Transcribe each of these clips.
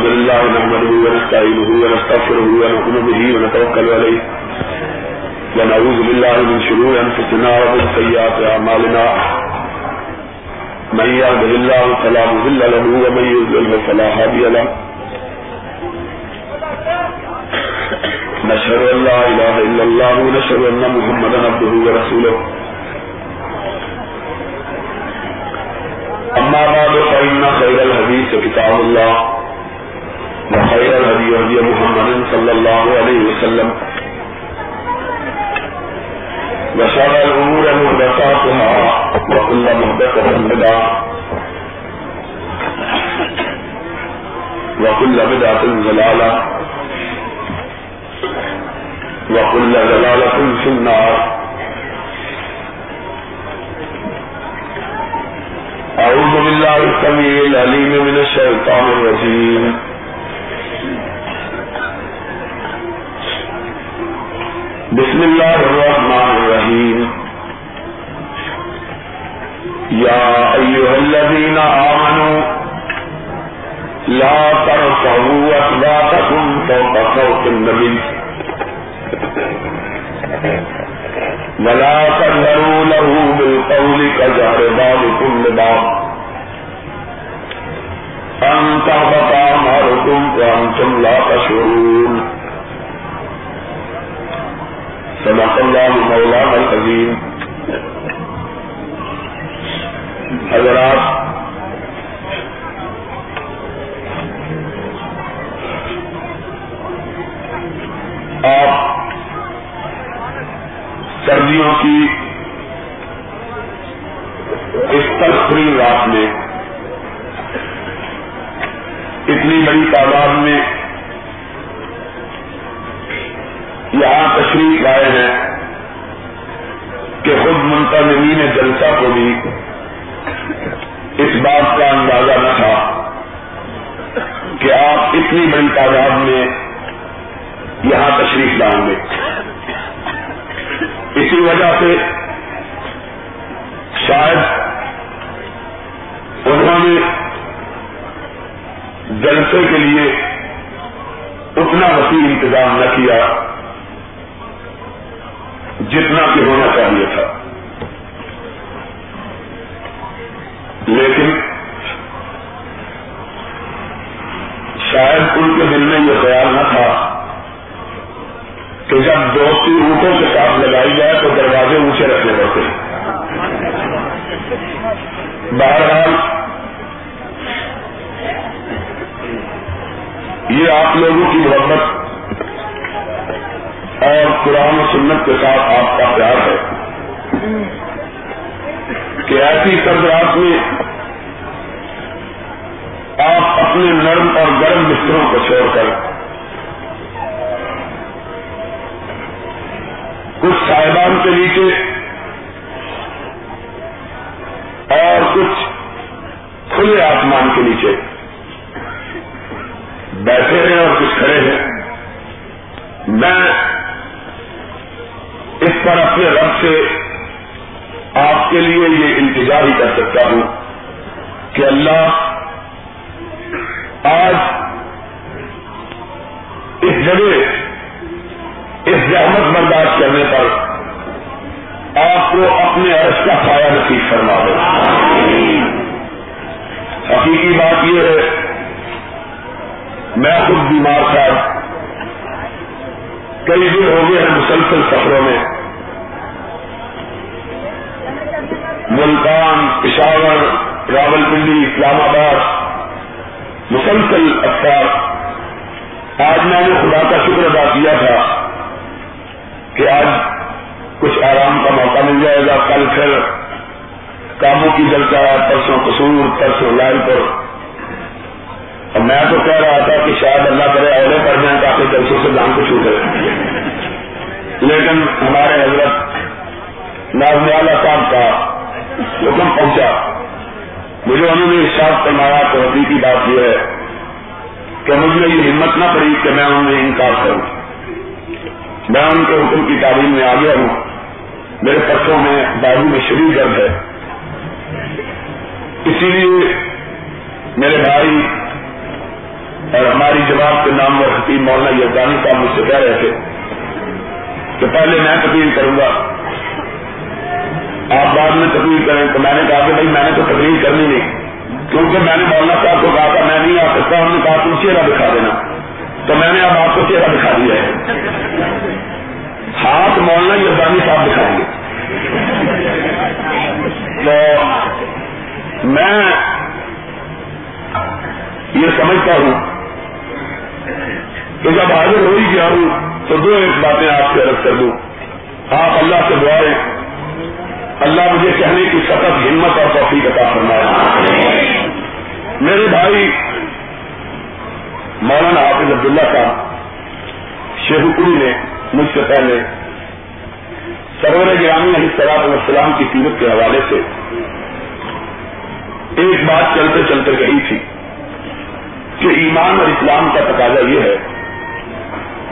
الحمد لله نحمده ونستعينه ونستغفره ونؤمن به ونتوكل عليه ونعوذ بالله من شرور أنفسنا ومن سيئات أعمالنا من يهده الله فلا مضل له ومن يضلل فلا هادي له. نشهد أن لا إله إلا الله ونشهد أن محمدا عبده ورسوله. أما بعد فإن خير الحديث كتاب الله. وخير الهدي هدي محمد صلى الله عليه وسلم۔ وشر الأمور محدثاتها وكل محدثة بدعة۔ وكل بدعة ضلالة۔ وكل ضلالة في النار۔ أعوذ بالله السميع العليم من الشيطان الرجيم۔ بسم الله الرحمن الرحيم يا أيها الذين آمنوا لا ترفعوا أصواتكم فوق صوت النبي ولا تجهروا له بالقول كجهر بعضكم لبعض۔ أن تهبط أعمالكم وأنتم لا تشعرون۔ صدق الله مولانا العظيم حضرات، آپ سردیوں کی اس تلخری رات میں اتنی بڑی تعداد میں یہاں تشریف لائے ہیں کہ خود منتظمین جلسہ کو بھی اس بات کا اندازہ نہ تھا کہ آپ اتنی بڑی تعداد میں یہاں تشریف لائیں گے۔ اسی وجہ سے شاید انہوں نے جلسے کے لیے اتنا وسیع انتظام نہ کیا۔ جتنا کہ ہونا چاہیے تھا۔ لیکن شاید ان کے دل میں یہ خیال نہ تھا کہ جب دوستی روٹوں کے ساتھ لگائی جائے تو دروازے اونچے رکھنے پڑتے ہیں۔ بہرحال یہ آپ لوگوں کی محبت اور قرآن و سنت کے ساتھ آپ کا پیار ہے کہ ایسی سربراہ میں آپ اپنے نرم اور گرم بستروں کو چھوڑ کر کچھ صاحبان کے نیچے اور کچھ کھلے آسمان کے نیچے بیٹھے ہیں اور کچھ کھڑے ہیں، میں اس پر اپنے رب سے آپ کے لیے یہ انتظار ہی کر سکتا ہوں کہ اللہ آج اس جگہ، اس زحمت برداشت کرنے پر آپ کو اپنے عرض کا سایہ نصیب فرما دے۔ حقیقی بات یہ ہے، میں خود بیمار تھا۔ کئی دن ہو گئے ہیں مسلسل سفروں میں۔ ملتان، پشاور راول پنڈی اسلام آباد، مسلسل افطار آج میں نے خدا کا شکر ادا کیا تھا کہ آج کچھ آرام کا موقع مل جائے گا۔ کل پھر کاموں کی جلسہ، پرسوں قصور، پرسوں لائن پر۔ اور میں تو کہہ رہا تھا کہ شاید اللہ کرے اہلے پڑ جائیں تاکہ جلسوں سے جان کو چھوٹے۔ لیکن ہمارے حضرت نازم صاحب کا حکم پہنچا۔ مجھے انہوں نے ارشاد فرمایا تو حقیقی بات یہ ہے کہ مجھے یہ ہمت نہ پڑی کہ میں انہیں انکار کروں۔ میں ان کے حکم کی تعلیم میں آ گیا ہوں۔ میرے پرسوں میں بازو میں شریر درد ہے۔ اسی لیے میرے بھائی اور ہماری جواب کے نام اور خطیب مولانا یزدانی صاحب مجھ سے کہہ رہے تھے کہ پہلے میں تقریر کروں گا۔ آپ بعد میں تقریر کریں تو میں نے کہا کہ بھائی میں نے تو تقریر کرنی نہیں۔ کیونکہ میں نے مولانا صاحب کو کہا تھا، میں نہیں آ سکتا انہوں نے کہا تم چہرہ دکھا دینا۔ تو میں نے اب آپ کو چہرہ دکھا دیا ہے۔ ہاتھ مولانا یزدانی صاحب دکھائیں گے تو میں یہ سمجھتا ہوں کہ جب حاضر ہو ہی گیا ہوں تو دو ایک باتیں آپ سے الگ کر دوں۔ آپ اللہ سے دعائیں اللہ مجھے کہنے کی سخت ہمت اور توفیق عطا فرمایا میرے بھائی، مولانا حافظ عبداللہ صاحب شیخ نے مجھ سے پہلے سرور گرامی علیہ سلاد السلام کی قیمت کے حوالے سے ایک بات چلتے چلتے کہی تھی کہ ایمان اور اسلام کا تقاضا یہ ہے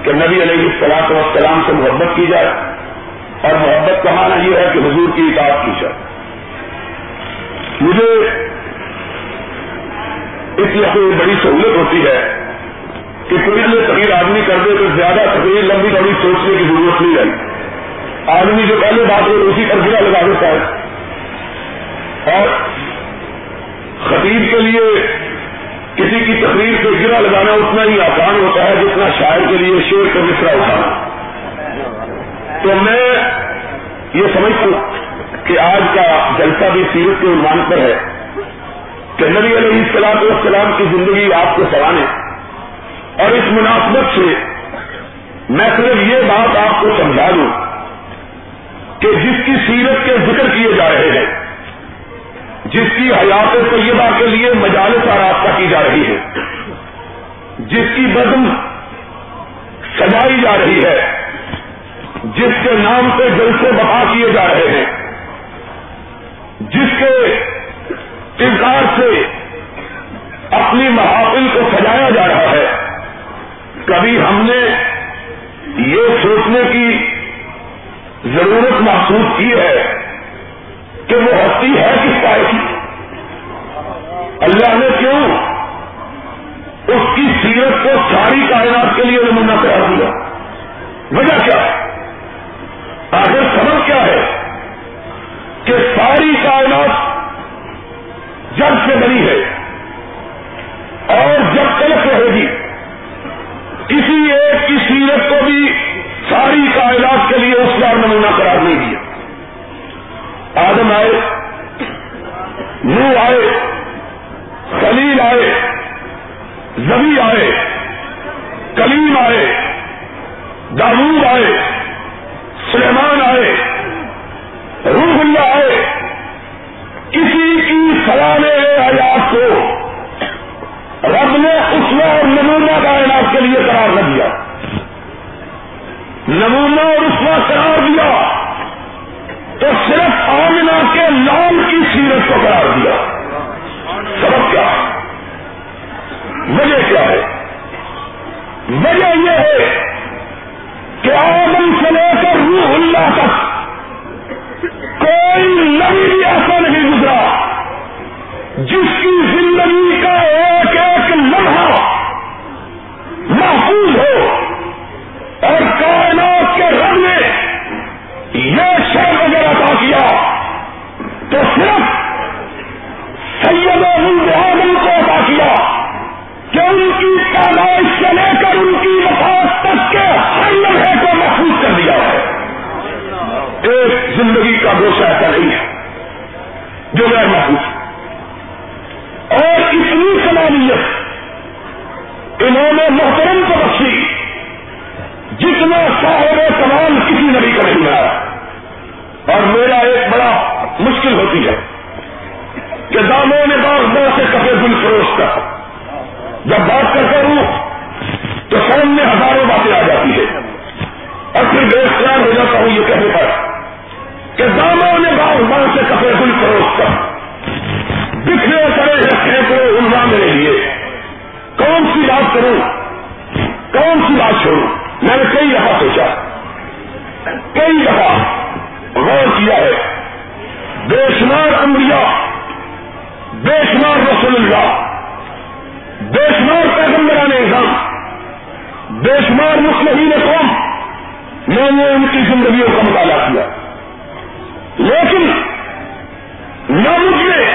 کہ نبی علیہ السلاط والسلام سے محبت کی جائے۔ اور محبت کا معنی یہ ہے کہ حضور کی اطاعت کی جائے۔ مجھے اس لیے کوئی بڑی سہولت ہوتی ہے کہ کوئی لیے تقریر آدمی کر دے تو زیادہ تقریر لمبی بڑی سوچنے کی ضرورت نہیں رہی۔ آدمی جو پہلے بات ہو اسی پر گرا لگا دیتا ہے۔ اور خطیب کے لیے کسی کی تقریر سے گرا لگانا اتنا ہی آسان ہوتا ہے جتنا شاعر کے لیے شیر کا مصرا اٹھانا۔ تو میں یہ سمجھتا ہوں کہ آج کا جلسہ بھی سیرت کے عنوان پر ہے کہ نبی علیہ السلام والسلام کی زندگی آپ کو سرانے اور اس مناسبت سے میں صرف یہ بات آپ کو سمجھا دوں کہ جس کی سیرت کے ذکر کیے جا رہے ہیں، جس کی حیات طیبہ کے لیے مجالس کا کی جا رہی ہے، جس کی بدم سجائی جا رہی ہے جس کے نام پہ جل سے کیے جا رہے ہیں، جس کے انکار سے اپنی محافل کو سجایا جا رہا ہے۔ کبھی ہم نے یہ سوچنے کی ضرورت محسوس کی ہے کہ وہ ہستی ہے کس پائے کی؟ اللہ نے کیوں اس کی سیرت کو ساری کائنات کے لیے نمونہ کرا دیا؟ وجہ کیا؟ آخر سبب کیا ہے کہ ساری کائنات جب سے بنی ہے اور جب تلک رہے گی کسی ایک کی سیرت کو بھی ساری کائنات کے لیے اس بار نمونہ قرار نہیں دیا۔ آدم آئے نو آئے، خلیل آئے زبی آئے، کلیم آئے دارود آئے سلیمان آئے روح اللہ آئے، کسی کی سلام حیات کو رب نے اس میں اور نمونہ کائنات کے لیے قرار نہ دیا۔ نمونہ اور اس میں قرار دیا۔ تو صرف آمنا کے نام کی سیرت کو قرار دیا۔ سبب کیا؟ وجہ کیا ہے؟ وجہ یہ ہے کہ آدم سے لے کر روح اللہ تک کوئی نبی بھی ایسا نہیں گزرا جس کی زندگی کا ایک ایک لمحہ محفوظ ہو اور کائنات کے رب نے یہ شہر اگر عطا کیا تو صرف سید زندگی کا گوشہ ایسا نہیں ہے، جو غیر محفوظ اور اتنی صلاحیت انہوں نے محترم کو بخشی، جتنا صاحب کمال کسی نبی کا نہیں آیا اور میرا ایک بڑا مشکل ہوتی ہے کہ داموں نے باغ بڑا سے کپڑے دل فروش کا جب بات کرتا ہوں تو سامنے ہزاروں باتیں آ جاتی ہے اور پھر بے اختیار ہو جاتا ہوں یہ کہنے پر۔ کہ داموں نے باغ بڑا سے کپڑے دل فروش کا بکھرے کرے رکھے کو الزا میرے لیے۔ کون سی بات کروں؟ کون سی بات چھوڑوں؟ میں نے کئی دفعہ سوچا۔ کئی دفعہ غور کیا ہے۔ بے شمار انبیاء، بے شمار رسول اللہ، بے شمار پیغمبران بے شمار مسلمین قوم، میں نے ان کی زندگیوں کا مطالعہ کیا۔ لیکن نہ مجھ میں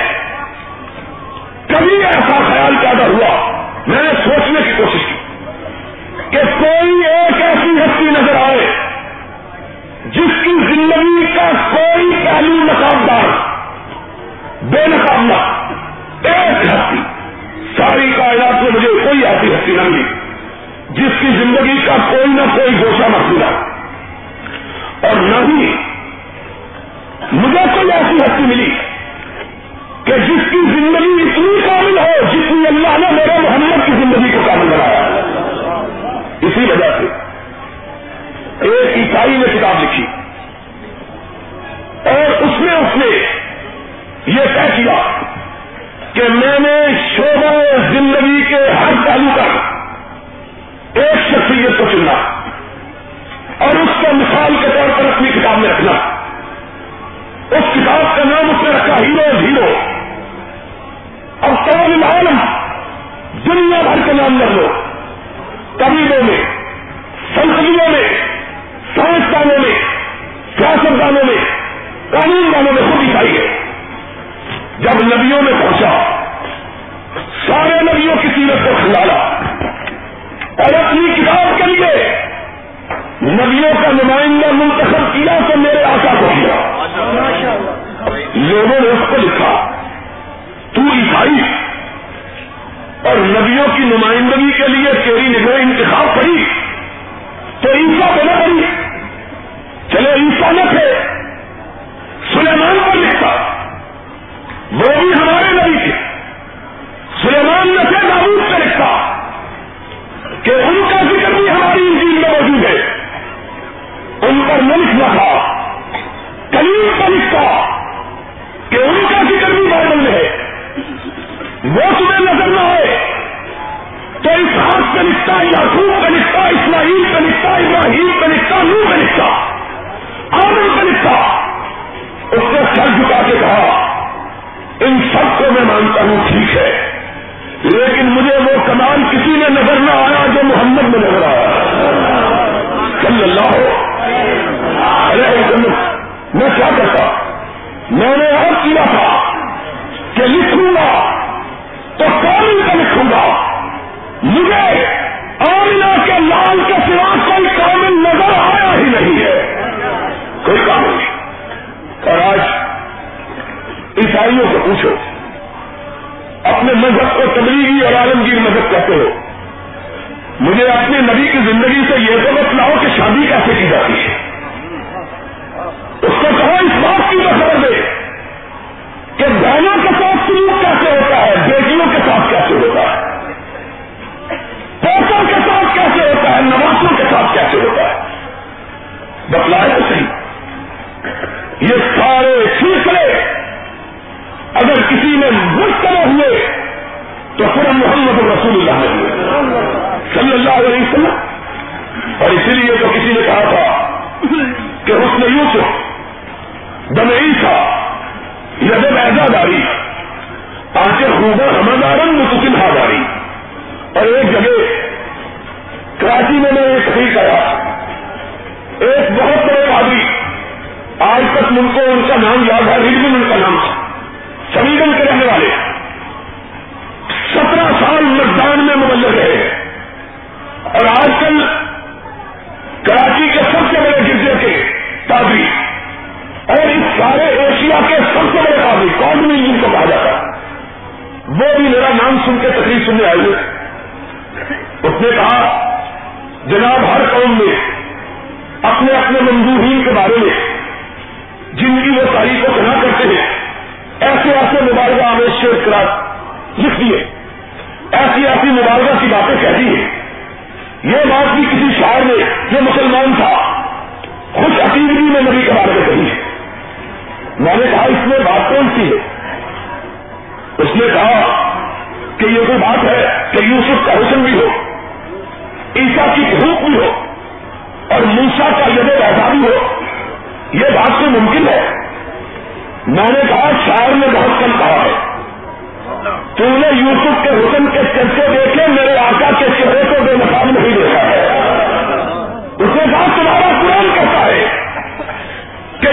کبھی ایسا خیال پیدا ہوا، میں نے سوچنے کی کوشش کی کہ کوئی ایک ایسی ہستی نظر آئے جس کی زندگی کا کوئی پہلو نقابدار، بے نقابلہ، ایک ہستی، ساری کائنات میں مجھے کوئی ایسی ہستی نہ ملی جس کی زندگی کا کوئی نہ کوئی گوشہ نہ ملا اور نہ ہی مجھے کوئی ایسی ہستی ملی کہ جس کی زندگی اتنی کامل ہو جتنی اللہ نے میرے محمد کی زندگی کو کامل بنایا اسی وجہ سے ایک عیسائی نے کتاب لکھی اور اس میں اس نے یہ طے کیا کہ میں نے شعبہ زندگی کے ہر پہلو کا ایک شخصیت کو چننا اور اس کو مثال کے طور پر اپنی کتاب میں رکھنا۔ اس کتاب کا نام اس نے رکھا، ہیرو ہیرو۔ اب تمام عالم، دنیا بھر کے نام لگ لو۔ طبیبوں میں سنسدیوں میں، سائنسدانوں میں، سیاستدانوں میں قانون دانوں میں خود دکھائی ہے۔ جب نبیوں میں پہنچا، سارے نبیوں کی سیرت کو کھلانا اور اپنی کتاب کے لیے نبیوں کا نمائندہ منتخب کیا تو میرے آشا کو کیا لوگوں نے اس کو لکھا، تو عیسائی۔ اور نبیوں کی نمائندگی کے لیے تیری نگہ انتخاب پڑی، تو عیسا بنا پڑی۔ چلے عیسا نہ تھے، سلیمان پر لکھا وہ بھی ہمارے نبی تھے۔ سلیمان نے تھے داؤد پہ لکھا کہ ان کا ذکر بھی ہماری انجیل میں موجود ہے۔ ان پر نہ لکھنا تھا، کلیم کا لکھا کہ ان کا ذکر بھی بائبل میں ہے وہ تمہیں نظر نہ آئے۔ تو اس ہاتھ پہ لکھتا یاقوب پہ لکھتا اسماعیل پہ لکھتا ابراہیم پہ لکھتا نو پہ لکھتا آمن پہ لکھتا اس نے سر جھکا کے کہا، ان سب کو میں مانتا ہوں، ٹھیک ہے۔ لیکن مجھے وہ کمال کسی میں نظر نہ آیا جو محمد میں نظر آیا۔ صلی اللہ علیہ وسلم۔ میں کیا کرتا؟ میں نے اور کیا تھا کہ لکھوں گا۔ تو کامل کا لکھوں گا؟ مجھے آمنا کے لال کے سوا کوئی کامل نظر آیا ہی نہیں ہے۔ کوئی کام نہیں۔ اور آج عیسائیوں سے پوچھو، اپنے مذہب کو تبلیغی اور عالمگیر مذہب کہتے ہو۔ مجھے اپنے نبی کی زندگی سے یہ تو بتلاؤ کہ شادی کیسے کی جاتی ہے۔ اس کو کہو اس بات کی خبر دے کہ بہنوں کے ساتھ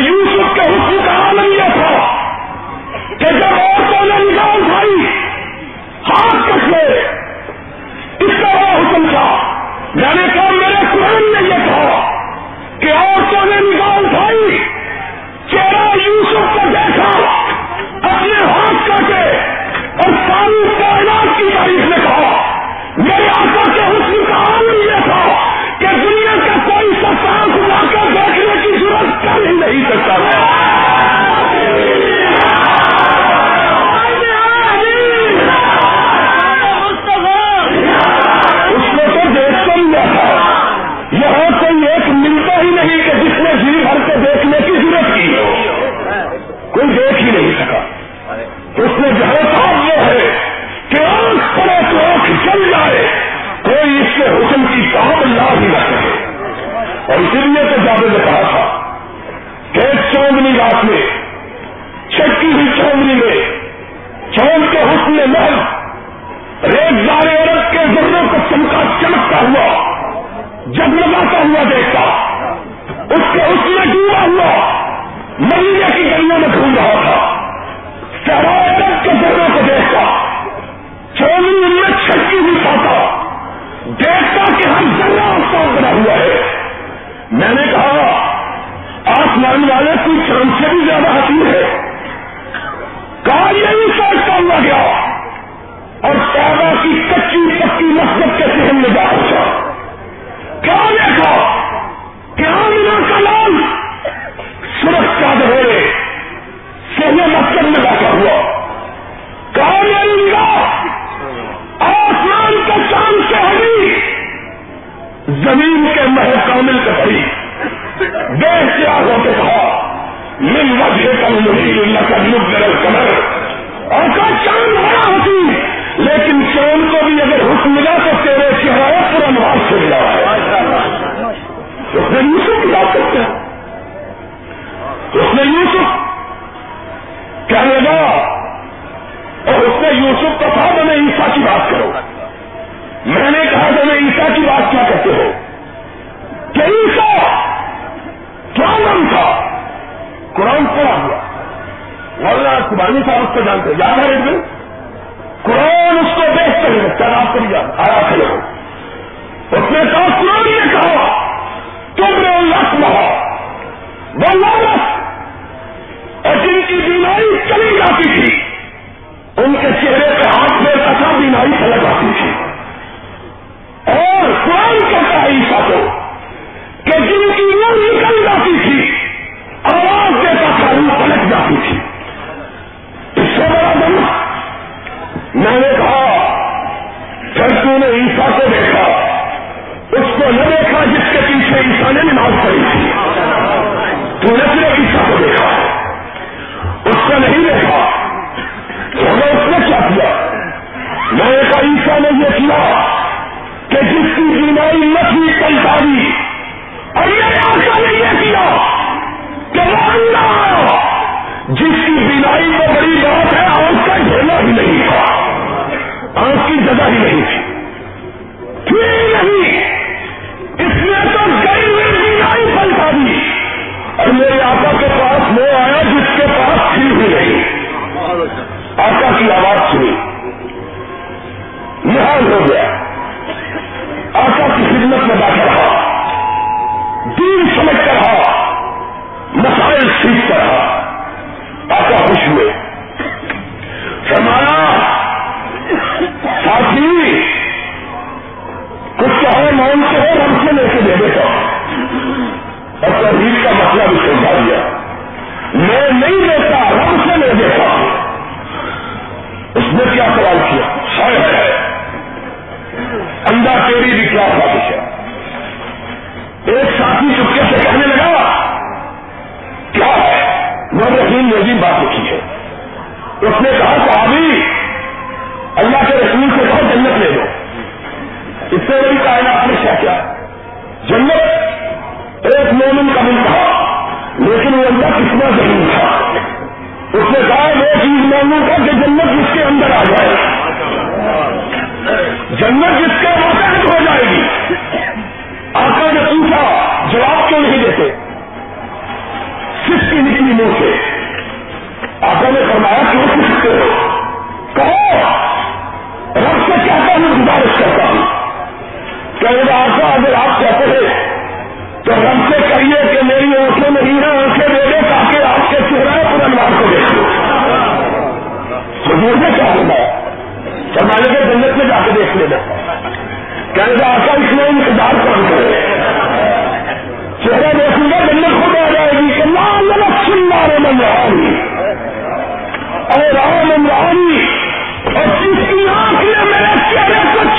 یوں من وجہ کم نہیں اللہ کا لوگ میرا کمر اور کا چاند بڑا ہوتی لیکن چاند کو بھی اگر حکم ملا تو تیرے چہرہ پورا نواز سے ملا اس نے یوسف کی بات کرتے ہیں۔ اس نے یوسف کہنے لگا، اور اس نے یوسف کو کہا، میں عیسا کی بات کروں میں نے کہا، تو میں عیسا کی بات کیا کرتے ہو؟ کہ عیسا کیا نام تھا۔ قرآن پڑا ہوا؟ مولانا قبانی صاحب اس کو جانتے یاد ہے ایک دن قرآن اس کو دیکھ کر تعداد کر دیا آیا کھڑے ہو اس نے کہا، قرآن نے کہا، تم نے لکھ رہا وہ لالت اور جن کی بیماری چلی جاتی تھی. ان کے چہرے پہ ہاتھ میں کسا بیماری چلے جاتی تھی. اور قرآن کہتا ہے عیسا کو کہ جن کی روح نکل جاتی تھی آواز دیتا تھا روح پلٹ جاتی تھی۔ اس سے بڑا دم میں نے کہا پھر تو نے عیسا کو دیکھا، اس کو نہ دیکھا جس کے پیچھے عیسا نے نماز پڑھی تھی۔ تو نے صرف عیسا کو دیکھا، اس کو نہیں دیکھا۔ تو ہمیں اس نے کیا کیا؟ میں نے کہا عیسا نے یہ کیا کہ جس کی بیماری نفی پلٹاری اور یہ آشا نے یہ کیا۔ کہ وہ اللہ جس کی بیماری کو بڑی بات ہے، آنکھ کا ڈھیلا ہی نہیں تھا۔ آنکھ کی جگہ ہی نہیں تھی۔ نہیں۔ اس نے تو گئی ہوئی بیماری پلٹا دی اور میرے آقا کے پاس وہ آیا جس کے پاس تھی بھی نہیں۔ آقا کی آواز سنی۔ محال ہو گیا۔ آقا کی خدمت میں بیٹھ رہا۔ دین سمجھ کر اللہ تیری بھی کیا خواہش ہے ایک ساتھی چپکے سے کہنے لگا، کیا ہے؟ وہ رحیم نے بھی بات لکھی ہے۔ اس نے کہا کہ ابھی اللہ کے رسول سے کہو جنت لے لو۔ اس سے بڑی کائنات میں کیا کیا۔ جنت ایک مومن کا مل کہا لیکن وہ اللہ کتنا ضرور تھا اس نے کہا، وہ چیز مومن کا کہ جنت جس کے اندر آ جائے۔ جنت جس کے ماتحت ہو جائے گی۔ آقا نے پوچھا، جواب کیوں نہیں دیتے؟ کس کی نکلی منہ سے؟ آقا نے فرمایا کیوں سیکھتے ہو کہو، رب سے کہتا ہوں، گزارش کرتا ہوں۔ کہ آقا، اگر آپ کہتے ہیں تو رب سے کہیے کہ میری آنکھیں نہیں ہیں آنکھیں دے دے تاکہ آپ کے چہرے پر انوار کو دیکھ حضور نے کیا ہوگا فرمانے کے جنت میں جا کے دیکھ لینا۔ کہنے کا آقا، اس میں انتظار کر کرے؟ چہرہ دیکھوں گا، جنت خود آ جائے گی، کہ لال رقصن مارے من ممرانی اور رام من عمرانی اور جس کی آنکھ نے میرے چہرے کو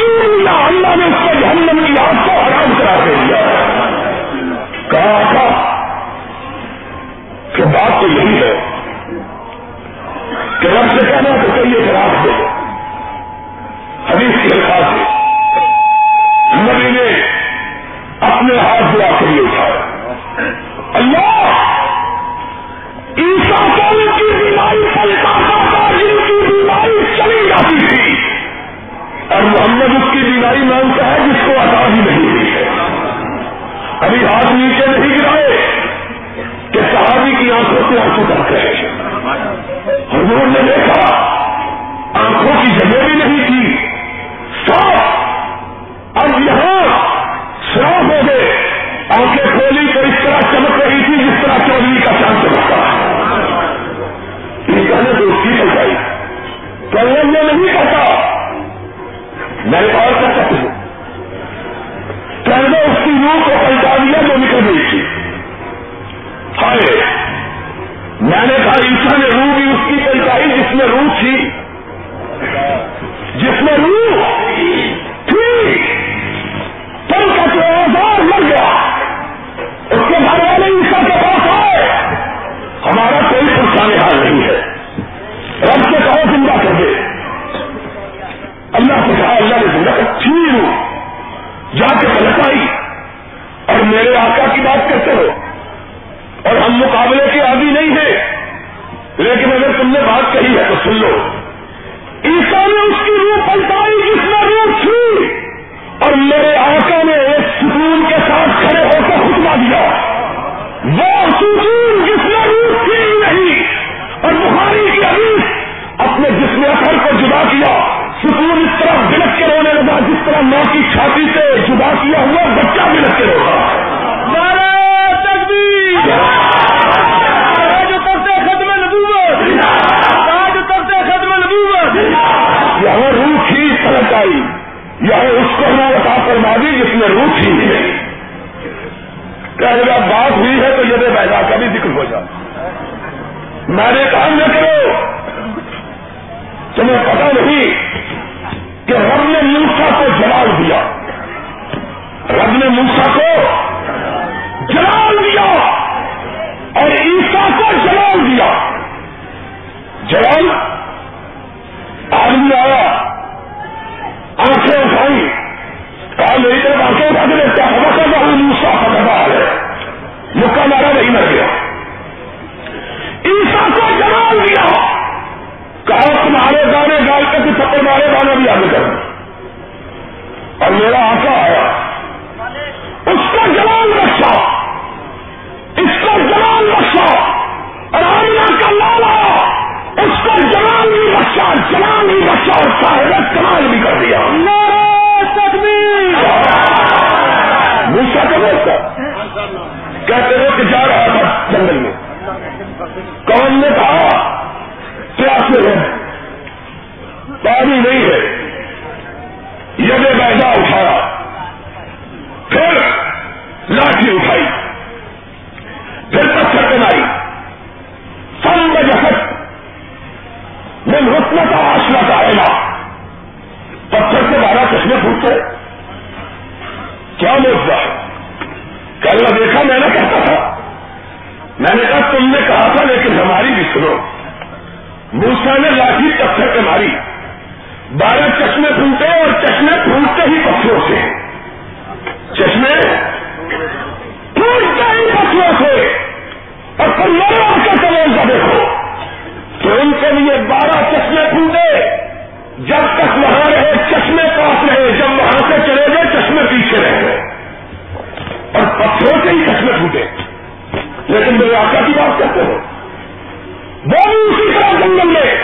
کیا موجود ہے کہ اللہ دیکھا میں نے کہتا تھا۔ میں نے کہا تم نے کہا تھا لیکن ہماری بھی سنو۔ موسا نے لاٹھی پتھر پہ ماری۔ بارہ چشمے پھوٹے اور چشمے پھوٹتے ہی پتھروں سے۔ چشمے پھوٹتے ہی پتھروں سے۔ اور پندرہ کے سمجھ کا دیکھو۔ تو ان کے لیے بارہ چشمے پھوٹے۔ جب تک وہاں رہے، چشمے پاس رہے، جب وہاں سے چلے گئے میں پیچھے رہ گئے۔ اور پتھروں سے ہی کس میں ٹوٹے لیکن میرے آقا کی بات کرتے ہو وہ بھی اسی طرح جنگل میں،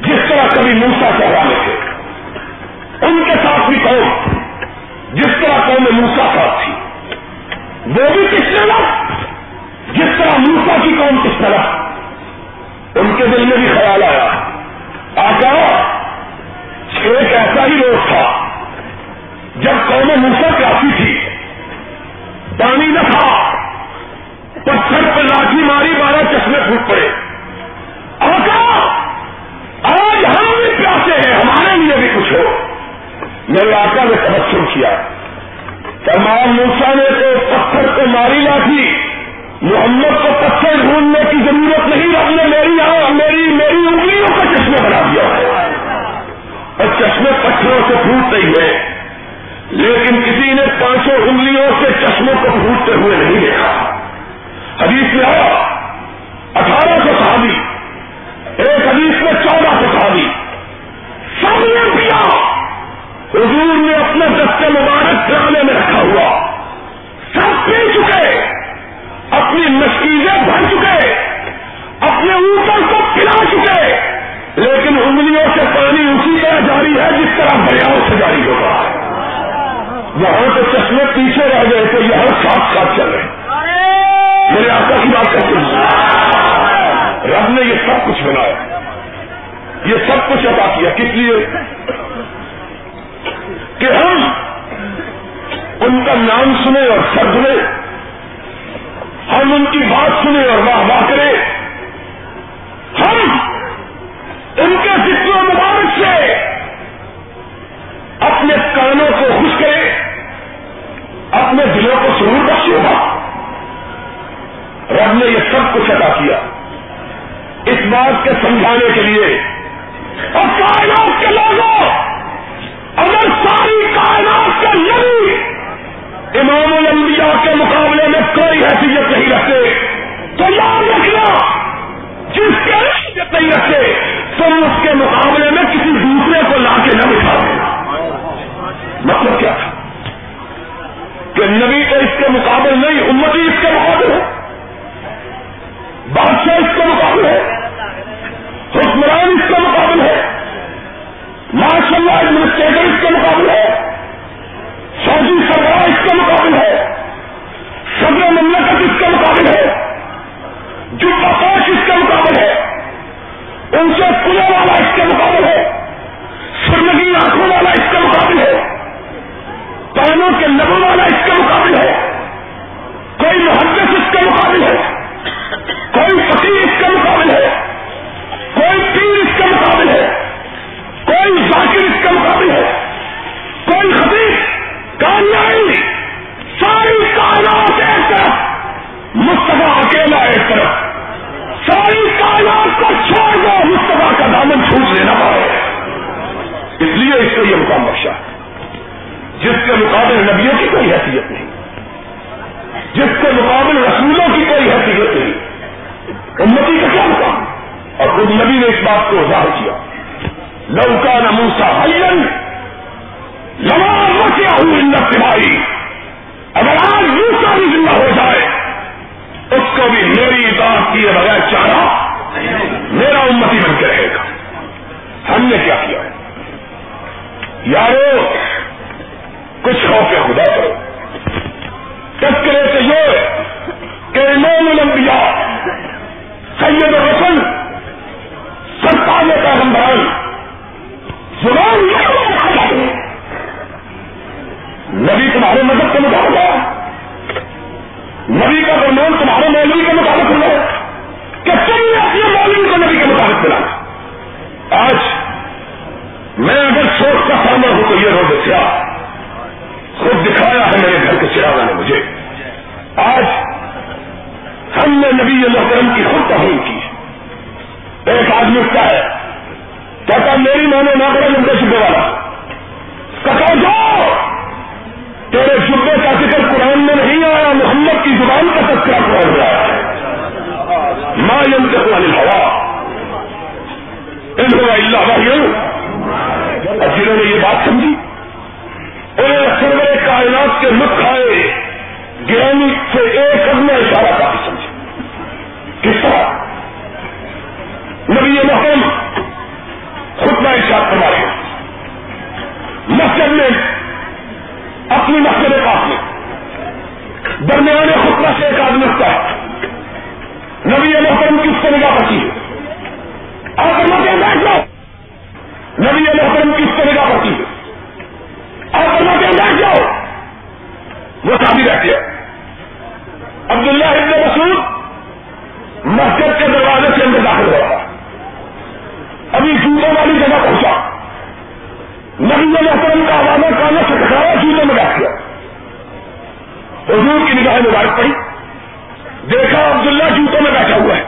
جس طرح کبھی موسا کہلانے تھے ان کے ساتھ بھی قوم، جس طرح قوم موسا ساتھ تھی۔ وہ بھی کس طرح؟ جس طرح موسا کی قوم کس طرح؟ ان کے دل میں بھی خیال آیا۔ آقا، ایک ایسا ہی روز تھا۔ جب قوم موسا کے آتی تھی، پانی نہ تھا پتھر پر لاٹھی ماری، بارہ چشمے پھوٹ پڑے۔ آقا آج ہم بھی پیاسے ہیں، ہمارے لیے بھی کچھ ہو۔ میرے آقا نے شروع کیا۔ تمام موسا نے تو پتھر کو ماری لاٹھی محمد کو پتھر ڈھونڈنے کی ضرورت نہیں، رب نے میری یہاں میری میری انگلیوں کا چشمے بنا دیا۔ ہے اور چشمے پتھروں سے پھوٹ رہی ہے لیکن کسی نے پانچوں انگلیوں سے چشموں کو پھوٹتے ہوئے نہیں دیکھا۔ حدیث میں آیا، اٹھارہ سو صحابی، ایک حدیث میں چودہ سو صحابی۔ سب نے پیا حضور نے اپنے دستے مبارک پرانے میں رکھا ہوا۔ سب پی چکے، اپنی مشکیزیں بھر چکے، اپنے اوپر کو پلا وہاں تو چشمے پیچھے رہ گئے تو یہ ہر ساتھ ساتھ چل رہے میرے آقا کی بات کرتے ہیں۔ رب نے یہ سب کچھ بنایا۔ یہ سب کچھ عطا کیا۔ کس لیے؟ کہ ہم ان کا نام سنے اور سب لیں ہم ان کی بات سنے اور واہ واہ کریں۔ ہم ان کے ذکر و مبارک سے اپنے کانوں کو خوش کرے اپنے دلوں کو سرور بخشے ہوگا رب نے یہ سب کچھ ادا کیا۔ اس بات کے سمجھانے کے لیے اور کائنات کے لوگوں، اگر ساری کائنات کے نبی امام الانبیاء کے مقابلے میں کوئی حیثیت نہیں رکھتے، تو یاد رکھنا، جس کے حیثیت نہیں رکھتے، تم اس کے مقابلے میں کسی دوسرے کو لا کے نہ بٹھا دینا۔ مطلب کیا تھا؟ کہ نبی تو اس کے مقابل نہیں امتی اس کے مقابل ہے بادشاہ اس کے مقابل ہے حکمران اس کے مقابل ہے ماشاء اللہ ایڈمنسٹریٹر اس کے مقابل ہے فوجی سربراہ اس کے مقابل ہے صدر مملکت اس کے مقابل ہے جو پاش اس کے مقابل ہے ان سے کلے والا اس کے مقابل ہے سرنگی آنکھوں والا اس کے مقابل ہے پانوں کے لبوں والا اس کے مقابل ہے۔ کوئی محدث اس کے مقابل ہے۔ کوئی فقیر اس کے مقابل ہے۔ کوئی پیر اس کے مقابل ہے۔ کوئی ذاکر اس کے مقابل ہے۔ کوئی خبیر کامیابی۔ درمیانے خطبہ سے ایک آدمی اٹھتا ہے۔ نبی محترم کی اس سے نگاہ پڑتی ہے آپ اور بیٹھ جاؤ۔ نبی محترم کی اس سے نگاہ پڑتی ہے اور اللہ کے بیٹھ جاؤ۔ وہ شادی رہتی ہے عبداللہ ابن مسعود مسجد کے دروازے سے اندر داخل ہو رہا ابھی جوتوں والی جگہ پہنچا۔ نبی محترم کا آواز کانا سے کھایا جوتوں میں بیٹھ گیا۔ حضور کی نگاہ مبارک پڑی دیکھا عبداللہ جوتوں میں بیٹھا ہوا ہے۔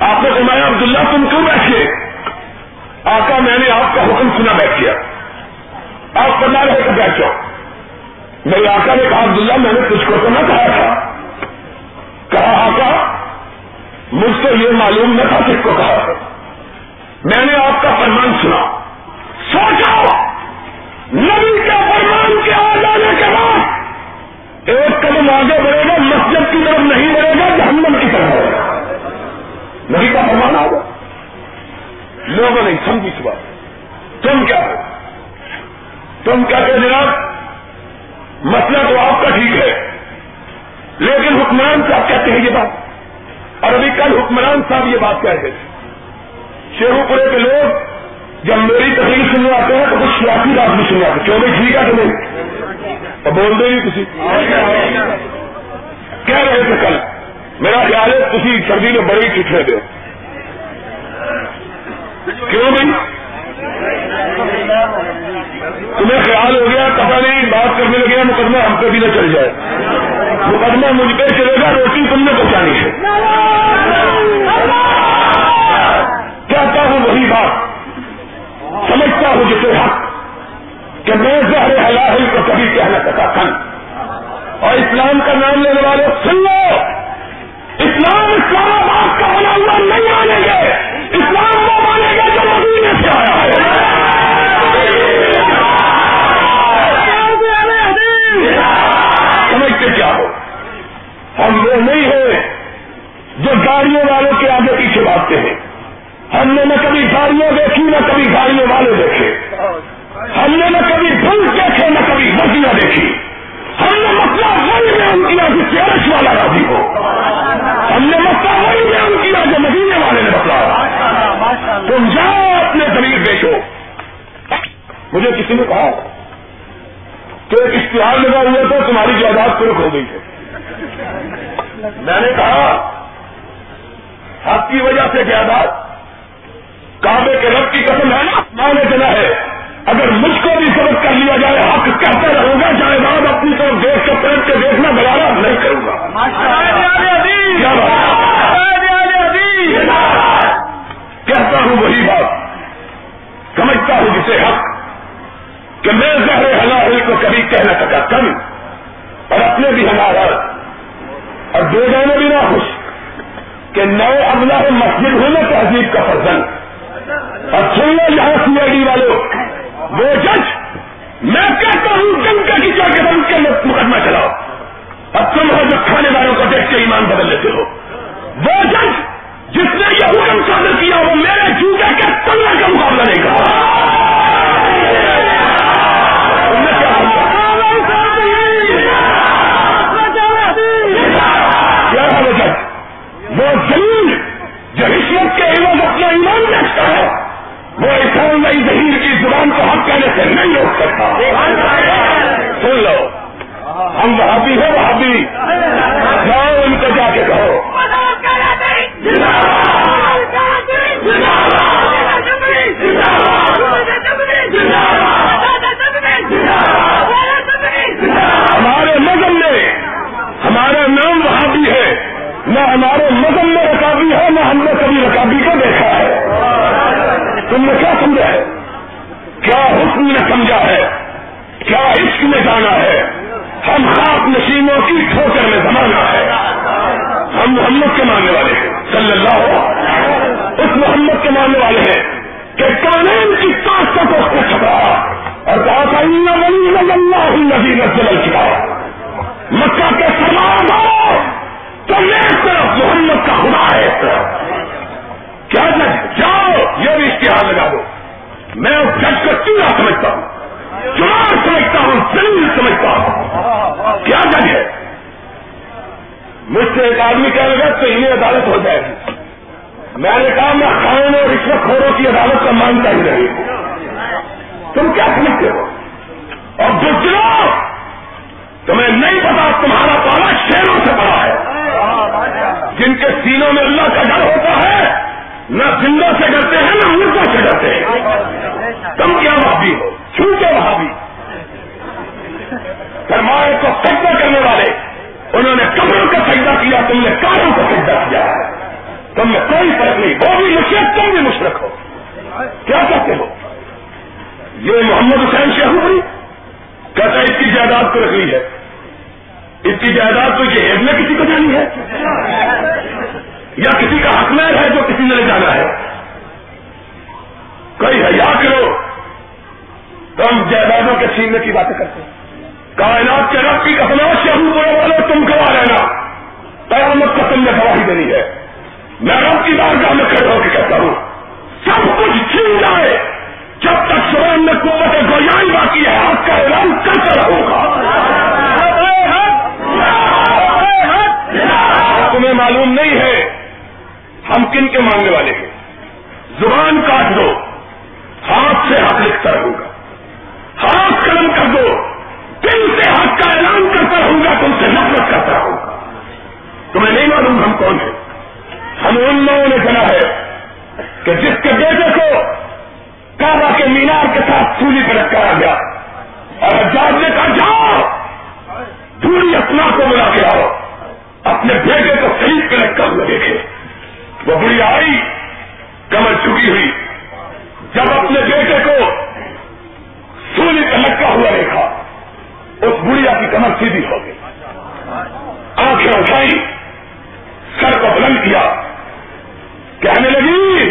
آپ نے فرمایا، عبداللہ تم کیوں بیٹھے؟ آقا، میں نے آپ کا حکم سنا، بیٹھ گیا۔ آپ کرنا رہے تو بیٹھ جاؤ۔ میرے آقا نے کہا، عبداللہ، میں نے تجھ کو تو نہ کہا تھا۔ کہا، آقا، مجھ سے یہ معلوم نہ تھا کس کو کہا میں نے آپ کا فرمان سنا۔ سوچا! نبی کا فرمان کے آ جانے کے بعد ایک قدم آگے بڑھے گا، مسجد کی طرف نہیں بڑھے گا، جہنم کی طرف بڑھے گا۔ نبی کا فرمان آ گیا۔ لوگوں نے سمجھی اس بات۔ تم کیا ہو؟ تم کہتے جناب؟ مسئلہ تو آپ کا ٹھیک ہے۔ لیکن حکمران صاحب کہتے ہیں یہ بات۔ اور ابھی کل حکمران صاحب یہ بات کہتے تھے۔ شیرو پورے کے لوگ جب میری تقریر سننے آتے ہیں تو کچھ سیاسی بات بھی سننے آتے کیوں بھائی ٹھیک ہے تو نہیں بول دے گی کسی۔ کہہ رہے تھے کل، میرا خیال ہے کسی سردی میں بڑی چٹھے دو کیوں بھائی تمہیں خیال ہو گیا پتا نہیں، بات کرنے لگے، مقدمہ ہم پہ بھی نہ چل جائے۔ مقدمہ مجھ پہ چلے گا، روٹی تم نے پہنچانی ہے۔ سمجھتا ہوں جسے حق کہ میں زہر حلاحل کو کبھی کہنا سکا کن اور اسلام کا نام لینے والے سن لو۔ اسلام اسلام آباد کا بنا ہوا نہیں آنے گے۔ اسلام وہ مانے گا جو مدینے سے آیا ہے۔ سمجھتے کیا ہو؟ ہم وہ نہیں ہیں جو گاڑیوں والوں کے آگے پیچھے بھاگتے ہیں۔ ہم نے نہ کبھی گاڑیوں دیکھی، نہ کبھی گاڑیوں والے دیکھے۔ ہم نے نہ کبھی بھول دیکھے، نہ کبھی مزیاں دیکھی۔ ہم نے مسئلہ وہی بیان کیا جس سے والا راضی ہو۔ ہم نے مسئلہ وہی بیان کیا جو مدینے والے نے بتایا تم جاؤ، اپنے زمین بیچو۔ مجھے کسی نے کہا کہ ایک اشتہار لگا ہوا تھا، تمہاری جائیداد ترک ہو گئی ہے میں نے کہا حق کی وجہ سے جائیداد کعبے کے رب کی قسم ہے نا، میں نے چلا ہے۔ اگر مجھ کو بھی سبق کر لیا جائے حق کہتا رہوں گا جائیداد اپنی طرف دیکھ کر پلٹ کے دیکھنا گزارا نہیں کروں گا۔ کہتا ہوں وہی بات۔ سمجھتا ہوں جسے حق کہ میں زہر حلال کو کبھی کہہ نہ سکا۔ کم۔ اور اپنے بھی ہمارا اور دو جانے بھی نہ خوش کہ نئے ابلا مسجد ہونا تہذیب کا فرزن اور سن لو یہاں سی آئی ڈی والوں وہ جج، میں کہتا ہوں تم کا کسی کے بند کے مقدمہ چلاؤ۔ اب تم ہو جو کھانے والوں کو دیکھ کے ایمان بدل لیتے ہو۔ وہ جج، جس نے یہ حکم صادر کیا، وہ میرے جوتے کے تنگا کا مقابلہ نہیں کرا تم میں کوئی فرق نہیں۔ وہ بھی مشرق، تم بھی مشرق ہو۔ کیا کہتے ہو؟ یہ محمد حسین شہو ہوئی کہتا ہے، اس کی جائیداد آپ کو رکھنی ہے۔ اس کی جائیداد کو جہیز میں کسی کو جانی ہے؟ یا کسی کا حق ہے جو کسی نے لے جانا ہے؟ کوئی حیا کرو۔ تو ہم جائیدادوں کے چھیننے کی باتیں کرتے ہیں۔ کائنات کے رب کی کسنا شہو بولے والے تم گواہ رہنا۔ قیامت قسم میں گواہی دینی ہے۔ میں رب کی بارگاہ میں کھڑا ہو کے کہتا ہوں، سب کچھ چھین جائے۔ جب تک سورن میں قوت گویائی باقی ہے، آپ کا اعلان کرتا رہوں گا۔ تمہیں معلوم نہیں ہے ہم کن کے مانگنے والے ہیں۔ زبان کاٹ دو، ہاتھ سے ہاتھ لکھتا رہوں گا۔ ہاتھ قلم کر دو، دل سے حق کا اعلان کرتا رہوں گا، تم سے نفرت کرتا رہوں گا۔ تمہیں نہیں معلوم ہم کون ہیں۔ ہم ان لوگوں نے چلا ہے کہ جس کے بیٹے کو کعبہ کے مینار کے ساتھ سولی پر رکھا گیا اور جاج نے کہا جاؤ دھوڑی اپنا کو ملا کے آؤ۔ اپنے بیٹے کو خرید کے رکھا ہوا دیکھے۔ وہ بڑی آئی، کمر چکی ہوئی۔ جب اپنے بیٹے کو سولی پہ لٹکا ہوا دیکھا، اس بڑھیا کی کمر سیدھی ہو گئی۔ آنکھیں اٹھائی۔ سر کو بلند کیا، کہنے لگی،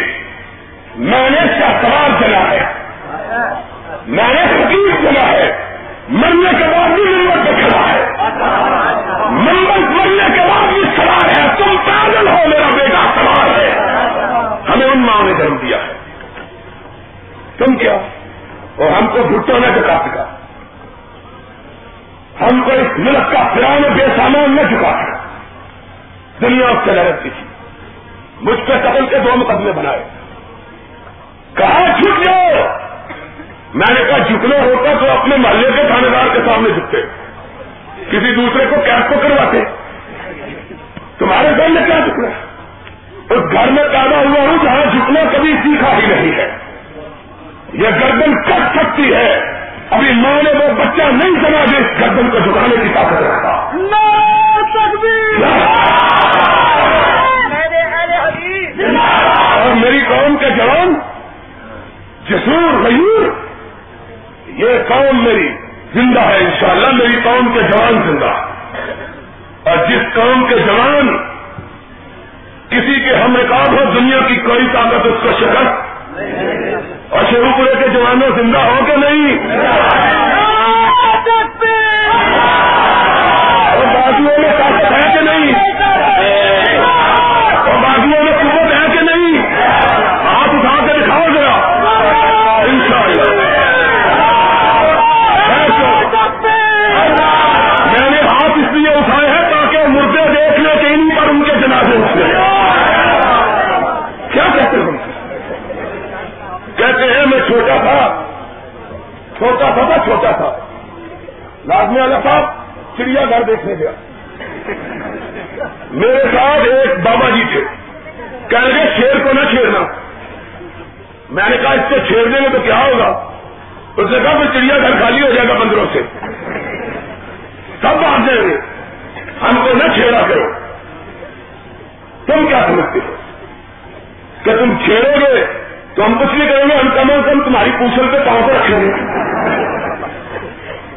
میں نے سوال چلا ہے۔ میں نے حقیق چلا ہے۔ مرنے کے بعد بھی نمبر پہ کھڑا ہے۔ نمبر مرنے کے بعد بھی سوال ہے۔ تم پاگل ہو، میرا بیٹا سوال ہے۔ ہمیں ان ماں نے جنم دیا ہے۔ تم کیا؟ اور ہم کو بھٹو نے چکا۔ سکا ہم کو اس ملک کا پران بے سامان نہ چکا۔ سکا دنیا اس سے لڑتی تھی مجھ پہ قتل کے دو مقدمے بنائے۔ کہاں جھک جاؤ۔ میں نے کہا، جھکنا ہوتا تو اپنے محلے کے تھانے دار کے سامنے جھکتے۔ کسی دوسرے کو کیس کو کرواتے۔ تمہارے سامنے کیا جھکنا؟ اس گھر میں پیدا ہوا ہوں جہاں جھکنا کبھی سیکھا ہی نہیں ہے۔ یہ گردن کٹ سکتی ہے۔ ابھی ماں نے وہ بچہ نہیں سنا جس گردن کو جھکانے کی طاقت رکھتا اور میری قوم کے جوان جسور غیور یہ قوم میری زندہ ہے انشاءاللہ میری قوم کے جوان زندہ اور جس قوم کے جوان کسی کے ہم رکاب ہو دنیا کی کوئی طاقت اس کو شکست۔ اور شروع پورے کے جوانوں زندہ ہو کہ نہیں اور بازوؤں میں طاقت ہے کہ نہیں اور بازوؤں میں قوت ہے کہ نہیں آپ اٹھا کے دکھاؤ ذرا ان شاء اللہ میں نے ہاتھ اس لیے اٹھائے ہیں تاکہ مردے دیکھنے کے ان پر ان کے جنازے اٹھتے کیا کہتے ہیں؟ کہتے ہیں میں چھوٹا تھا۔ چھوٹا تھا تھا چھوٹا تھا۔ لازمی والا صاحب، چڑیا گھر دیکھنے گیا۔ میرے ساتھ ایک بابا جی تھے۔ کہہ لگے، شیر کو نہ چھیڑنا میں نے کہا اس کو چھیڑ دیں گے تو کیا ہوگا؟ اس نے کہا پھر چڑیا گھر خالی ہو جائے گا بندروں سے۔ سب بات جائیں گے ہم کو نہ چھیڑا کرو۔ تم کیا سمجھتے ہو؟ کہ تم چھیڑو گے تو ہم کچھ نہیں کریں گے، ہم کم از کم تمہاری پوچھل پہ پاؤں پہ رکھیں گے۔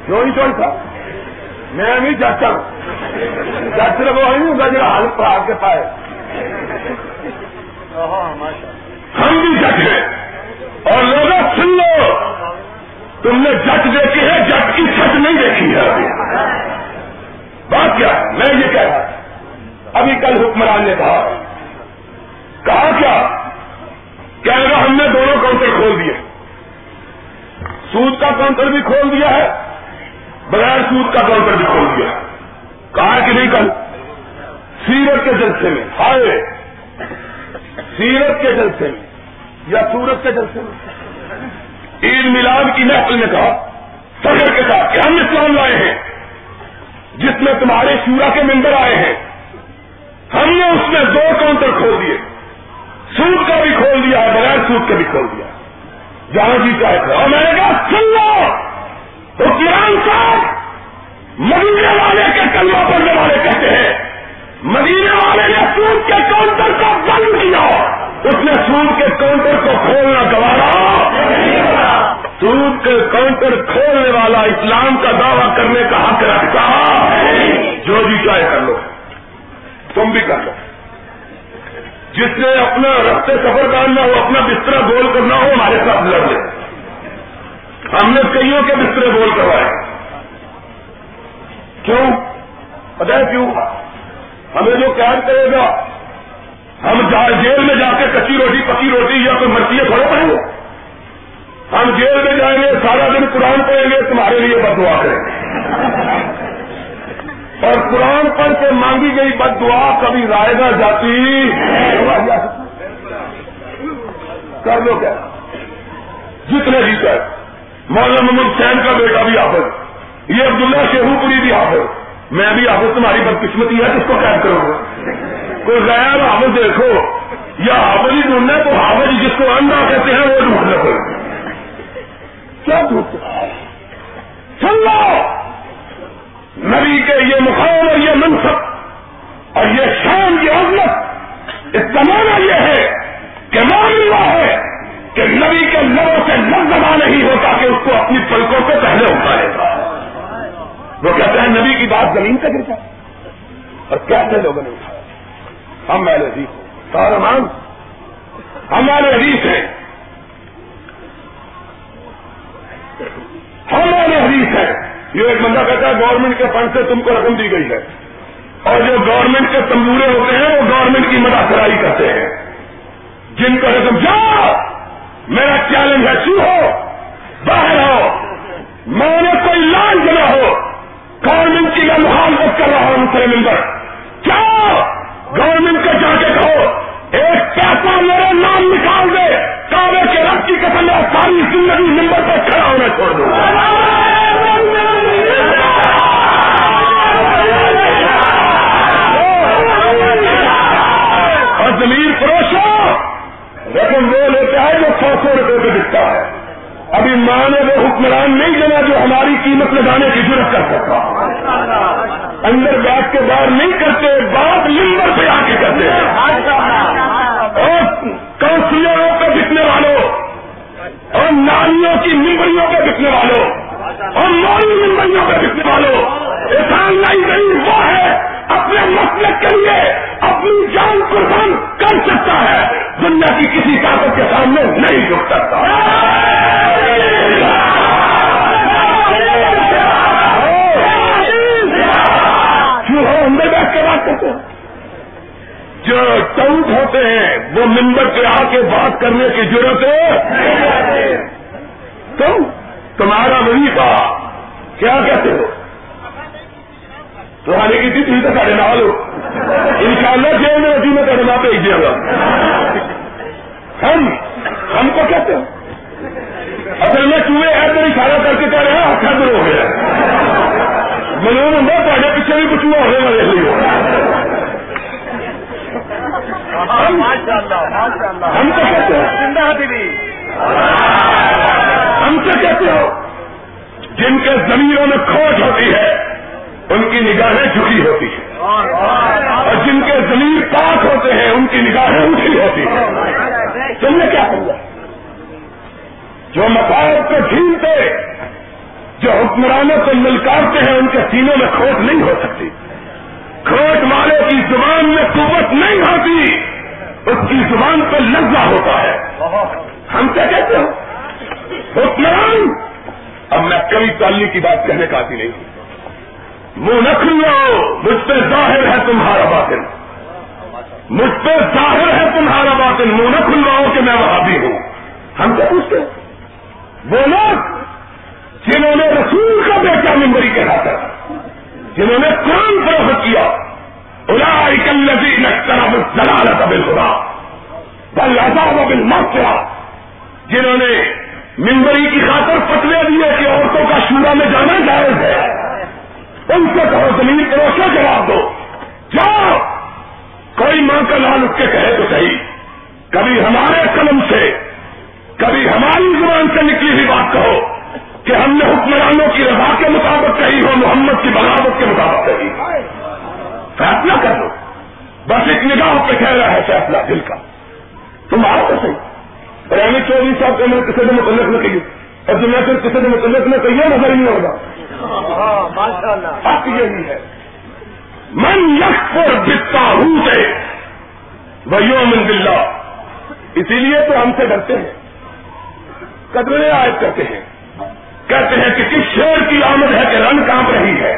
کیوں نہیں چوڑ تھا میں نہیں جاتا۔ ہوں جج صرف وہ نہیں ہوگا جو پر آ کے پائے۔ ہاں، ہم بھی جج ہیں۔ اور لوگوں، سن لو! تم نے جج دیکھی ہے جج کی چھت نہیں دیکھی ہے ابھی۔ بات کیا؟ میں یہ کہہ رہا ابھی کل حکمران نے کہا۔ کہا کیا؟ کیا لگا ہم نے دونوں کاؤنٹر کھول دیے۔ سود کا کاؤنٹر بھی کھول دیا ہے، بغیر سود کا کاؤنٹر بھی کھول دیا کہا کہ نہیں کل؟ سیرت کے جلسے میں۔ ہائے! سیرت کے جلسے میں۔ یا سورت کے جلسے میں۔ عید میلاد کی محفل نے کہا، فخر کے ساتھ کہ ہم اسلام لائے ہیں، جس میں تمہارے شورا کے ممبر آئے ہیں۔ ہم نے اس میں دو کاؤنٹر کھول دیے۔ سود کا بھی کھول دیا ہے بغیر سود کا بھی کھول دیا۔ جہاں جی کا اور میں نے کہا، سن لو! تو قرآن صاحب، مدینے والے کے کلمہ پڑھنے والے کہتے ہیں، مدینے والے نے سود کے کاؤنٹر کو بند کیا۔ اس نے سود کے کاؤنٹر کو کھولنا گوارا۔ سود کے کاؤنٹر کھولنے والا اسلام کا دعویٰ کرنے کا حق رکھتا جو بھی چاہے کر لو۔ تم بھی کر لو۔ جس نے اپنا رستے سفر کرنا ہو، اپنا بستر گول کرنا ہو، ہمارے ساتھ لڑ لے۔ ہم نے کئیوں کے بسترے گول کروائے؟ کیوں؟ پتا کیوں؟ ہمیں جو قید کرے گا ہم جیل میں جا کے کچی روٹی، پکی روٹی یا کوئی مرتیے تھوڑے پڑیں گے ہم جیل میں جائیں گے، سارا دن قرآن پڑھیں گے، تمہارے لیے بد دعا کریں گے۔ اور قرآن پڑھ کے مانگی گئی بد دعا کبھی رائے گا جاتی۔ کر لو کیا؟ جتنے بھی کر۔ مولانا محمد سین کا بیٹا بھی آفر یہ عبداللہ شہو پوری بھی آفر میں بھی آفر تمہاری بدقسمتی ہے کس کو قید کروں گا کوئی غیر حافظ دیکھو، یا حافظ ہی ڈھونڈنا تو حافظ جس کو انڈا کہتے ہیں، وہ ڈھونڈنا پڑے کیا سن لو! نبی کے یہ مقام اور یہ منصب اور یہ شان کی عزمت اس زمانہ یہ ہے کہ مان ہوا ہے کہ نبی کے لبوں سے لفظ نہیں ہوتا کہ اس کو اپنی پلکوں سے پہلے اتارے گا وہ کہتے ہیں نبی کی بات زمین سے گر جائے اور کیسے لوگوں نے؟ اٹھایا ہم میرے حدیث سارا مان۔ ہمارے حدیث ہیں۔ ہمارے حدیث ہے یہ ایک بندہ کہتا ہے گورنمنٹ کے فنڈ سے تم کو رقم دی گئی ہے۔ اور جو گورنمنٹ کے تمبورے ہوتے ہیں، وہ گورنمنٹ کی مداخرائی کرتے ہیں۔ جن کو رقم جاؤ، میرا چیلنج ہے شو ہو۔ باہر ہو میں نے کوئی لال جنا ہو۔ گورنمنٹ کی میں مخالفت کر رہا ہوں مسئلے ممبر۔ کیا گورنمنٹ کو جا کے کہو ایک پیسہ میرے نام نکال دے کابے کے رب کی قسم میں ساری زندگی ممبر پہ کھڑا ہونا چھوڑ دوں۔ اور زمین فروشو وہ لیتا ہے جو سو سو روپے پہ بکتا ہے۔ ابھی ماں نے وہ حکمران نہیں جنا جو ہماری قیمت لگانے کی ضرورت کر سکتا۔ اندر بیٹھ کے باہر نہیں کرتے، بات لمبر پہ آ کے کرتے ہیں۔ اور کاؤنسلروں پہ بکنے والوں اور نالیوں کی ممبریوں پہ بکنے والوں اور مالی ممبریوں پہ بکنے والوں احسان لائی گئی، وہ ہے اپنے مسلک کے لیے اپنی جان قربان کر سکتا ہے۔ دنیا کی کسی طاقت کے سامنے نہیں جھک سکتا۔ کیوں ہو اندر بیٹھ کے بات کرتے ہیں جو ٹوٹ ہوتے ہیں، وہ ممبر پہ آ کے بات کرنے کی ضرورت ہے۔ تم تمہارا وظیفہ کیا کہتے ہو؟ تو آنے کی تھی تھی تو سارے نہ لو ان شاء اللہ جیل میں وسیع میں کرنا بھیج دیا گا۔ ہم ہم کو کہتے ہیں۔ اصل میں چوہے ایسے اشارہ کر کے کہہ رہے ہیں ہاتھ ہو گیا۔ ملون ہوں تے پیچھے بھی کچھ ہونے والے ہم کو کہتے ہیں۔ ہم سے کہتے ہو جن کے زمینوں میں کھوٹ ہوتی ہے ان کی نگاہیں جھکی ہوتی ہیں۔ اور جن کے زمین پاک ہوتے ہیں، ان کی نگاہیں اونچی ہوتی ہیں۔ تم نے کیا کرنا جو مسائل کو جھیلتے جو حکمرانوں کو ملکارتے ہیں، ان کے سینوں میں کھوٹ نہیں ہو سکتی۔ کھوٹ والے کی زبان میں قوت نہیں ہوتی، اس کی زبان پہ لذا ہوتا ہے۔ ہم کیا کہتے ہو حکمران! اب میں کبھی تعلی کی بات کہنے کا آتی نہیں منہ نہ کھلو مجھ پہ ظاہر ہے تمہارا باطن۔ مجھ پہ ظاہر ہے تمہارا باطن، منہ نہ کھلواؤ کہ میں وہاں بھی ہوں۔ ہم کیا پوچھتے وہ لوگ جنہوں نے رسول کا بیٹا ممبری کہا تھا، جنہوں نے قرآن فروخت کیا ضلالت بل خدا بل عذاب بل مغفرہ جنہوں نے ممبری کی خاطر فتوے دیے کہ عورتوں کا شورا میں جانا جائز ہے۔ ان سے کہو زمین پروشوں جواب دو۔ جاؤ۔ کوئی ماں کا لال اٹھ کے کہے تو صحیح۔ کبھی ہمارے قلم سے، کبھی ہماری زبان سے نکلی ہوئی بات کہو کہ ہم نے حکمرانوں کی رضا کے مطابق کہی ہو، محمد کی بغاوت کے مطابق کہی۔ فیصلہ کر لو۔ بس ایک نگاہ پہ کہہ رہا ہے فیصلہ دل کا۔ تم آؤ تو صحیح۔ چودھری صاحب کا میں کسی نے متعلق نہ کہیے۔ اور دنیا سے کسی نے متعلق میں کہیے نظر ہی نہیں ہوگا۔ حق یہی ہے۔ من یک پر بتا ہوں سے بلّہ اسی لیے تو ہم سے ڈرتے ہیں۔ قدرے عائد کرتے ہیں۔ کہتے ہیں کہ کس شیر کی آمد ہے کہ رن کانپ رہی ہے۔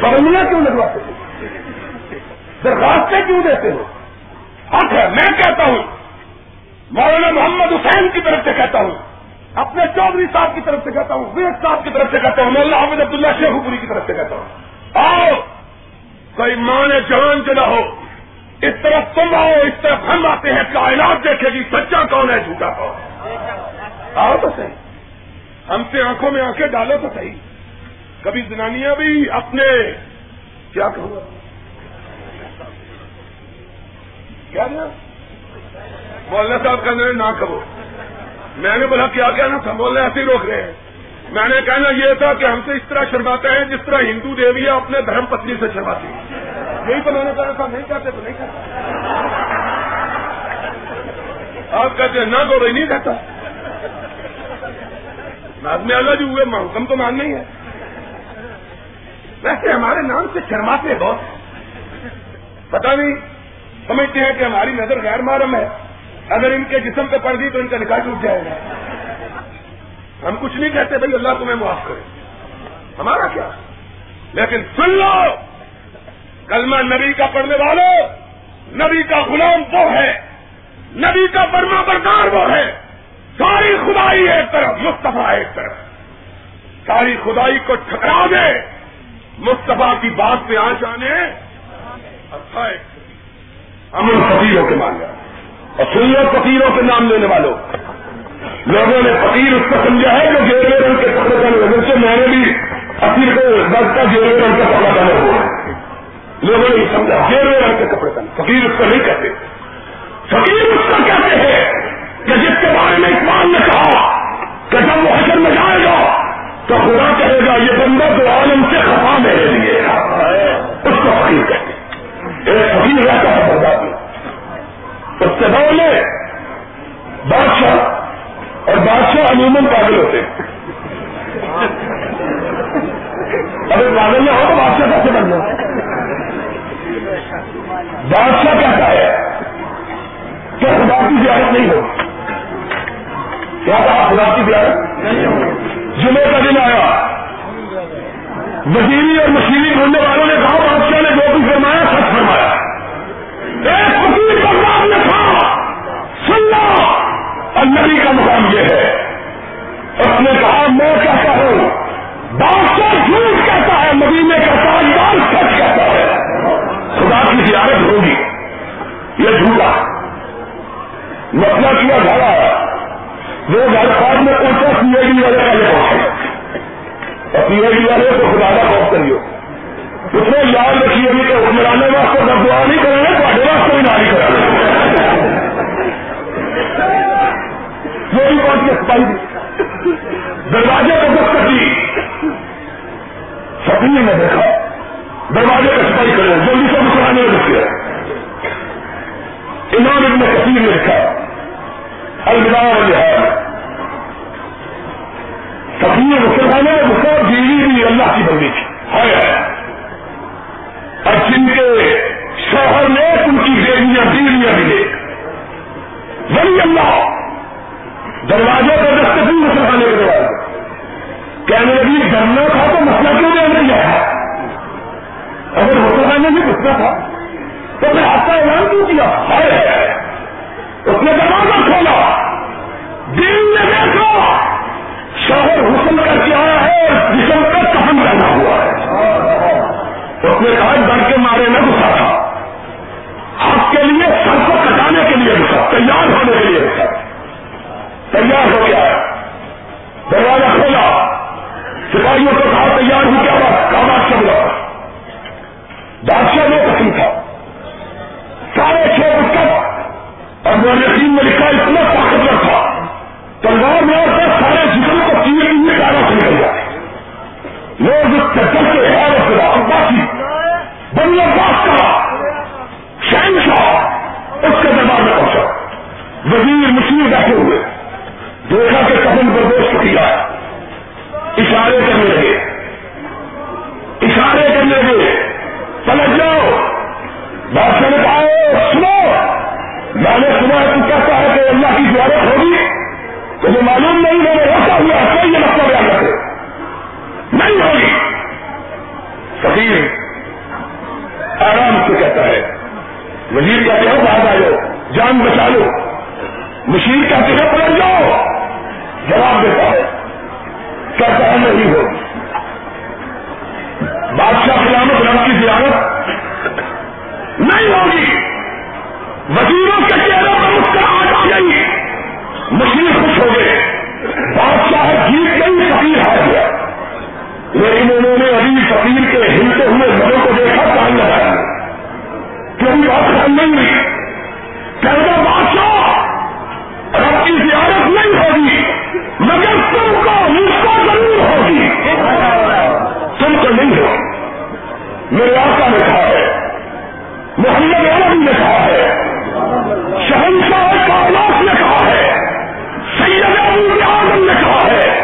پابندیاں کیوں لگواتے درخواستیں کیوں دیتے ہو حق ہے میں کہتا ہوں۔ مولانا محمد حسین کی طرف سے کہتا ہوں، اپنے چودھری صاحب کی طرف سے کہتا ہوں ویک صاحب کی طرف سے کہتا ہوں مولانا حامد عبداللہ شیخ پوری کی طرف سے کہتا ہوں۔ آؤ، کوئی ماں جوان جو نہ ہو، اس طرف تم آؤ، اس طرف ہم آتے ہیں، کائنات دیکھے گی، سچا کون ہے، جھوٹا کون آؤ تو صحیح۔ ہم سے آنکھوں میں آنکھیں ڈالو تو صحیح۔ کبھی زنانیاں بھی اپنے، کیا کہوں؟ گا کیا مولانا صاحب کا نہ کرو میں نے بولا، کیا کہنا تھا؟ بولنے ایسے ہی روک رہے ہیں۔ میں نے کہنا یہ تھا کہ ہم سے اس طرح شرماتے ہیں جس طرح ہندو دیویاں اپنے دھرم پتنی سے شرماتی یہی تو میں نے کہا تھا نہیں کہتے تو نہیں کہتے۔ آپ کہتے ہیں، نہ تو نہیں کہتا۔ میں اللہ جی ہوئے حکم تو مان نہیں ہے۔ ویسے ہمارے نام سے شرماتے بہت۔ پتا نہیں، سمجھتے ہیں کہ ہماری نظر غیر محرم ہے۔ اگر ان کے جسم پہ پڑ گئی تو ان کا نکاح ٹوٹ جائے گا۔ ہم کچھ نہیں کہتے بھائی، اللہ تمہیں معاف کرے۔ ہمارا کیا؟ لیکن سن لو، کلمہ نبی کا پڑھنے والوں نبی کا غلام وہ ہے، نبی کا برما بردار وہ ہے۔ ساری خدائی ایک طرف، مصطفیٰ ایک طرف۔ ساری خدائی کو ٹھکرا دے۔ مصطفیٰ کی بات پہ آ جانے اچھا ہم ان فقیروں کے مان جائیں اور سن فقیروں کے نام لینے والوں۔ لوگوں نے فقیر اس کو سمجھا ہے جو گیروے رنگ کے کپڑے پہنے وجہ سے میں نے بھی فقیر کو درد کا گیروے رنگ کا کپڑا پہنا ہوا لوگوں نے سمجھا گیروے رنگ کے کپڑے پہنے فقیر اس کو نہیں کہتے۔ فقیر اس کو کہتے ہیں کہ جس کے بارے میں اقبال نے کہا کہ جب وہ حجر میں جائے گا تو خدا کہے گا، یہ بندہ تو عالم سے خفا میرے لیے اس کو فقیر کہتے ایک فقیر رہتا ہے بردار میں سے پہلے بادشاہ اور بادشاہ عموماً پاگل ہوتے ہیں۔ اگر پاگل نہ ہو تو بادشاہ کیسے بن جائے بادشاہ کہتا ہے کہ خدا کی زیارت نہیں ہو۔ کیا کہا خدا کی زیارت؟ جمعے کا دن آیا۔ وزیری اور مشینی ڈھونڈنے والوں نے کہا، بادشاہ نے جو کچھ فرمایا، سچ فرمایا۔ ایک اور کا مقام یہ ہے۔ اس نے کہا، میں کہتا ہوں، بادشاہ جھوٹ کہتا ہے، مدینے کا تاجدار سچ کہتا ہے۔ خدا کی زیارت ہوگی۔ یہ جھوٹا۔ مسئلہ کیا گھر آیا۔ وہ گھر پاس میں اونچا پی ایڈ والے کا یہ اور پی ایڈ والے کو خدا کا خوف کریو۔ اس میں یاد رکھیے کہ حکمرانے واسطے جب دعا نہیں کریں گے تو واسطے بھی ناری کرا وہ بھی بات کی سپاہی دروازے کو دستک دی۔ سپنی میں دیکھا۔ دروازے کا سپاہی کرے جلدی سے مسلمانے میں رکھے امام ابن کثیر نے لکھا، الوداع لحاظ سفیر مسلمانوں میں بہت بیوی بھی اللہ کی بندی تھی۔ ہے اور جن کے شوہر نے ان کی بیویاں بیویاں ملے ولی اللہ۔ دروازے پر رستے بھی کے دروازے کہنے لگی ڈرنا تھا تو مسئلہ کیوں نہیں نہیں آیا اگر مسلمانے میں پوچھنا تھا۔ تو پھر آپ کا اعلان کیوں کیا؟ ہے اس نے دروازہ کھولا۔ دین نے دیکھا شوہر حسن کر کے آیا ہے اور جسم کا کہم کرنا ہوا ہے۔ اس نے کہا، ڈر کے مارے نہ گسا تھا۔ آپ کے لیے سر کو کٹانے کے لیے گسا تیار ہونے کے لیے گسا تیار ہو گیا دروازہ کھولا۔ سپاہیوں کو کہا تیار ہو کیا بات کہا بات سب بادشاہ میں قسم تھا سارے چھ پستک اور میں یقین میں لکھا اتنا طاقتور تھا۔ تلوار میں اور سارے جسم کو تین دن میں ڈالا سے نکل جائے لوگ اس چکر کے ہے خدا باقی بنی عباس کا شہنشاہ اس کے دربار میں پہنچا۔ وزیر مشیر بیٹھے ہوئے۔ دیکھا کہ پر دوست کیا اشارے کرنے لگے۔ اشارے کرنے لگے۔ سمجھ جاؤ۔ بات نے پاؤ سنو۔ میں نے سنا تم کہتا ہے کہ اللہ کی زیارت ہوگی۔ تمہیں معلوم نہیں میں نے رکھا ہوا کوئی یہ مسئلہ بیان رکھے نہیں ہوگی۔ فقیر آرام سے کہتا ہے۔ وزیر کہتے ہو باہر آ جاؤ جان بچا لو۔ مشیر کہتے ہیں، پلٹ جاؤ۔ جواب دیتا ہے۔ کہتا ہے نہیں ہوگی بادشاہ قیامت رب کی زیارت نہیں ہوگی۔ وزیروں کے چہرے پر مسکراہٹ آ گئی۔ مشیر خوش ہو گئے۔ بادشاہ جیت گئی، فقیر ہار گیا۔ لیکن انہوں نے ابھی فقیر کے ہلتے ہوئے گھروں کو دیکھا کام لگایا کیونکہ بات خیال نہیں۔ ہوئی کہتا بادشاہ، رب کی زیارت نہیں ہوگی۔ مگر تم کو مجھ کو ضرور ہوگی۔ تم کو نہیں ہو۔ میرے آقا نے کہا ہے۔ محمد عربی نے کہا ہے۔ شہنشاہ کائنات نے کہا ہے۔ سید ابو اعظم نے کہا ہے۔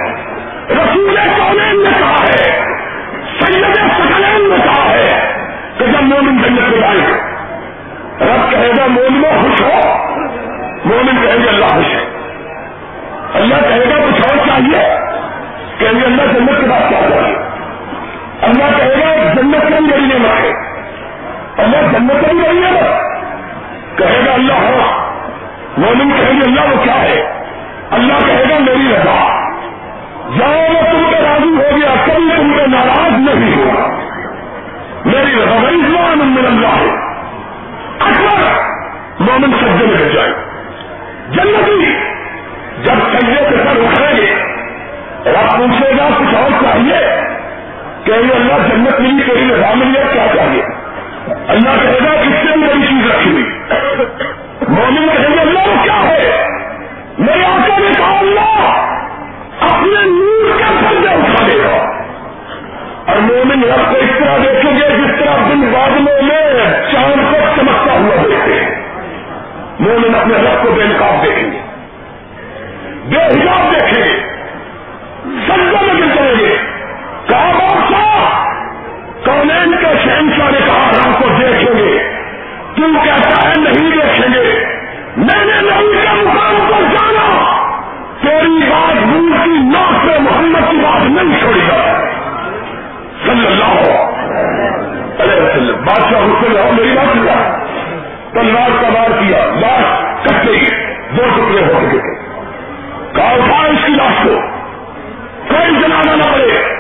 رسول کونین نے کہا ہے۔ سید سکلین نے کہا ہے۔ کہ جب مومن جنت میں جائے رب کہے گا مومنوں خوش ہو۔ مومن کہیں گے اللہ خوش ہے۔ اللہ کہے گا کچھ اور چاہیے؟ کہیں گے اللہ جنت کے بعد کیا چاہیے اللہ کہے گا جنت میں میری نعمت ہے۔ اللہ جنت میں میری نعمت کہے گا اللہ ہاں۔ ہوا مومن کہیں گے اللہ وہ کیا ہے؟ اللہ کہے گا میری رضا۔ جاؤ میں تم پہ راضی ہو گیا، کبھی تم پہ ناراض نہیں ہوگا میری رضا رضوان من اللہ ہے۔ اکبر مومن سجے میں جائے۔ جنتی جب سجے سے سر اٹھیں گے، رب پوچھے گا، کچھ اور چاہیے؟ کہ اللہ جنت ملی، تیری رضا ملی کیا چاہیے؟ اللہ کہے گا کس سے بڑی چیز رکھی ہوئی۔ مومن کہیں گے اللہ کیا ہے؟ میرے آقا نے کہا، اللہ، اپنے نور کے پردے اٹھا دے گا۔ اور مومن رب کو اس طرح دیکھیں گے، جس طرح دن بادلوں میں چاند کو چمکتا ہوا دیکھتے ہیں۔ مومن اپنے رب کو بے نقاب دیکھیں گے۔ بے حجاب دیکھیں گے۔ سجدہ میں گر کریں گے۔ کہا بادشاہ کونین کے شہنشاہ نے کہا رب کو دیکھیں گے۔ تم کہتا ہے، نہیں دیکھیں گے۔ میں نے نہیں کے مقام پر جانا۔ تیری بات نور کی ناک سے محمد کی بات نہیں چھوڑی گا صلی اللہ علیہ وسلم۔ بادشاہ حسن رہا میری بات کیا تلوار کا بار کیا، لاش کٹ گئی دو ٹکڑے ہو چکے تھے کہا اٹھا اس کی لاش کو کوئی جنازہ نہ پڑے،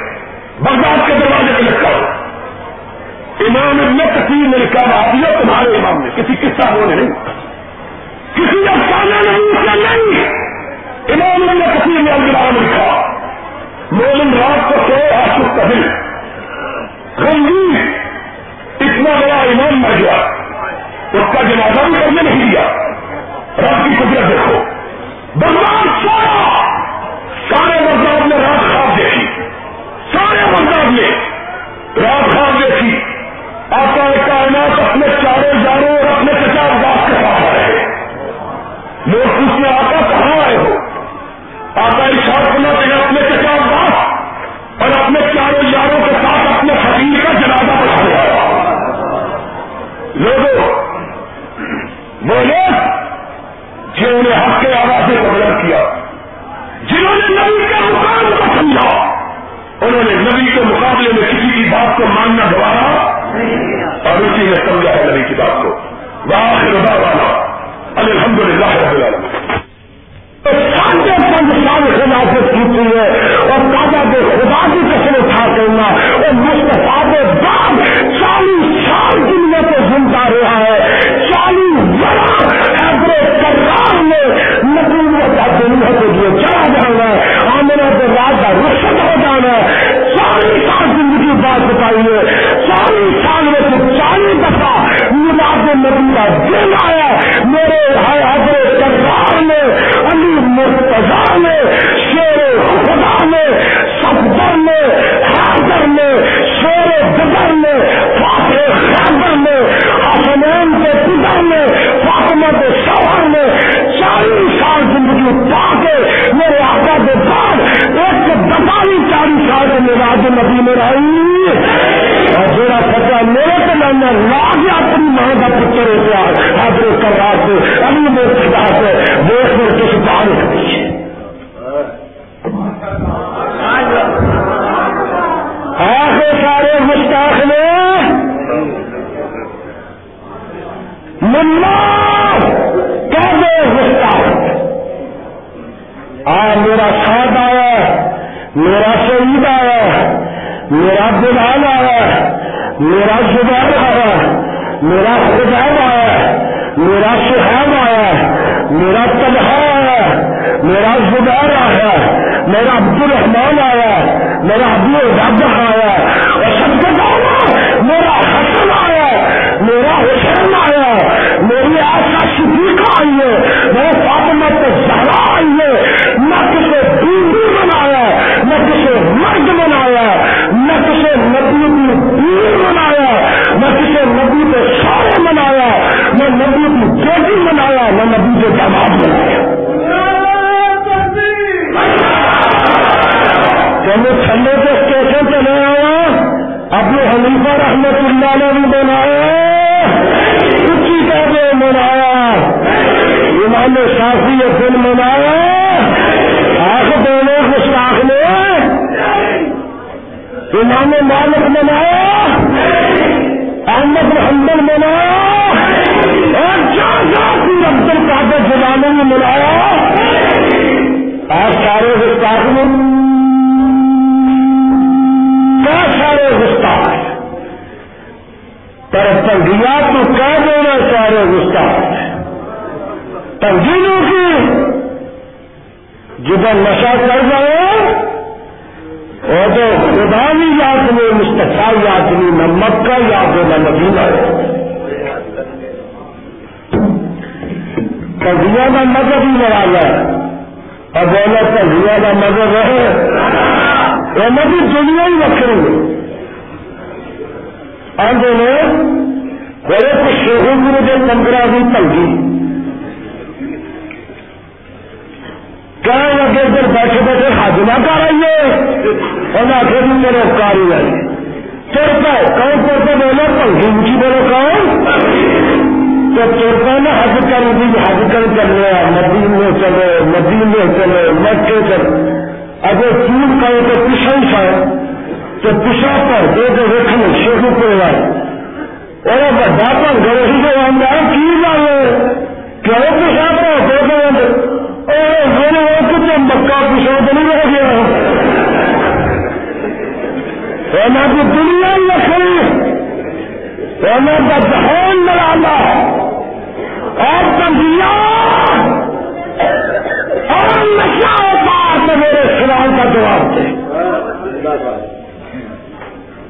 بغداد کے دروازے پہ لگتا ہو امام ابن کثیر نے لکھا بھابیا تمہارے امام نے، کسی قصہ ہونے نہیں۔ کسی افسانہ نہیں، اس نہیں۔ امام ابن کثیر نے الگرام لکھا، مومن رات کو سو آشک کا دل۔ غمگین، اتنا بڑا امام مر گیا۔ اس کا جنازہ بھی کرنے نہیں دیا۔ رات کی قدرت دیکھو۔ بغداد سارا سارے بغداد نے رات خواب دیکھی۔ سارے بغداد نے رات میرا خداب آیا میرا سہاب آیا میرا تباہ آیا میرا زبیر آیا میرا عبد الرحمان آیا میرا ابو رب آیا اور سب کے میرا حسن آیا میرا حسین آیا میری آشا صدیقہ آئی ہے میرے فاطمہ تو زہرا آئی ہے، نہ کسی بیوی بنایا نہ کسی مرد بنایا نہ کسی نبی کی پیر بنایا نہ کسی نبی کے سارے بنایا نہ نبی کی بیٹی بنایا نہ نبی کے دماغ بنایا چلو ٹھنڈے کے اسٹیشن پہ نہیں آیا، ابو حلیفہ رحمت اللہ نے بھی بنایا کچی کا بھی بنایا امام شافی یہ فلم بنایا آخ دونوں گستاخ نے امام مالک بنایا احمد محمد بنایا اور جا عبد القادر زبانوں میں ملایا آج سارے گستاخ نے سارے گستاخ؟ پر تنگیا تو کہہ دینا چاہ سارے گستاخ۔ تنگیوں کی جدھر نشہ کر جائے اور تو خدا بھی یاد نہیں مستفا یاد نہیں نہ مکہ یاد ہو نہ مدینہ۔ تنگیا کا مذہب ہی لڑا ہے اور بولا تنگیا کا مذہب ہے وہ مجھے دنیا ہی رکھیں گے آگے نے بڑے کچھ شیخوں کی مجھے پندرہ بھی تنگی کیا لگے، ادھر بیٹھے بیٹھے حاضمہ کر رہی ہے اور آخر بھی جی، میرے کاری ہے چڑھتا ہے کون چڑھتا بولو پنکھی اونچی بولو کون؟ تو چڑھتا ہے نا حج کر بھی حج کر چل رہا ندی میں چلے ندی میں چلے، مکے چلے۔ اگر چوٹ کرے تو پچھا ہی تو پچھا پر دے دے رکھنے شیخو کو آئے اور بڑا پر گھر ہی جو اندر کی جائے کیوں پچھا پر دے دے میرے وہ کچھ مکہ پچھا تو نہیں رہ گیا۔ ہونا کی دنیا لکھنی ہونا کا دہان لڑانا اور تنگیا اور نشہ ہوتا تو میرے سوال کا جواب دے۔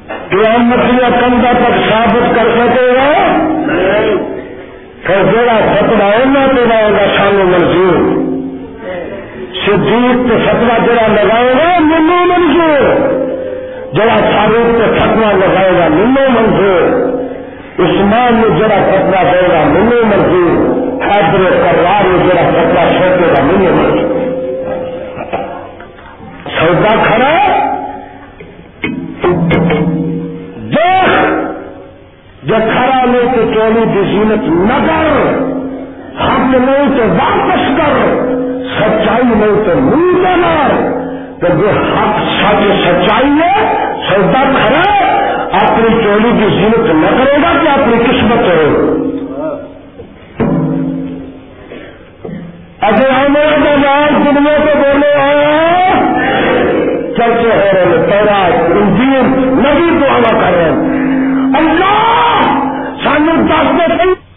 قیامتیاں کندھا تک ثابت کر سکے گا پھر جڑا فتوا ہونا تو رہے گا سانو منظور۔ صدیق تو فتوا جڑا لگائے گا، منو منظور۔ جڑا فاروق تو فتوا لگائے گا، منو منظور۔ عثمان نے جڑا فتوا دے گا، منو منظور۔ حیدر کرار نے جڑا فتوا چھوٹے گا، منو منظور۔ سودا کھڑا دیکھ جو کھڑا لے تو چولی کی زینت نہ کر حق نہیں تو واپس کر، سچائی نہیں تو منہ نہ تو جو حق سچ سچائی ہے سودا کھڑا اپنی چولی کی زینت نہ کرے گا کہ اپنی قسمت ہو اگر ہمیں نام دنیا کو بولے آیا چرچے ہو رہے ہیں پیرا انجیر نبی دعا کر رہے ہیں۔ اللہ سانو دس دے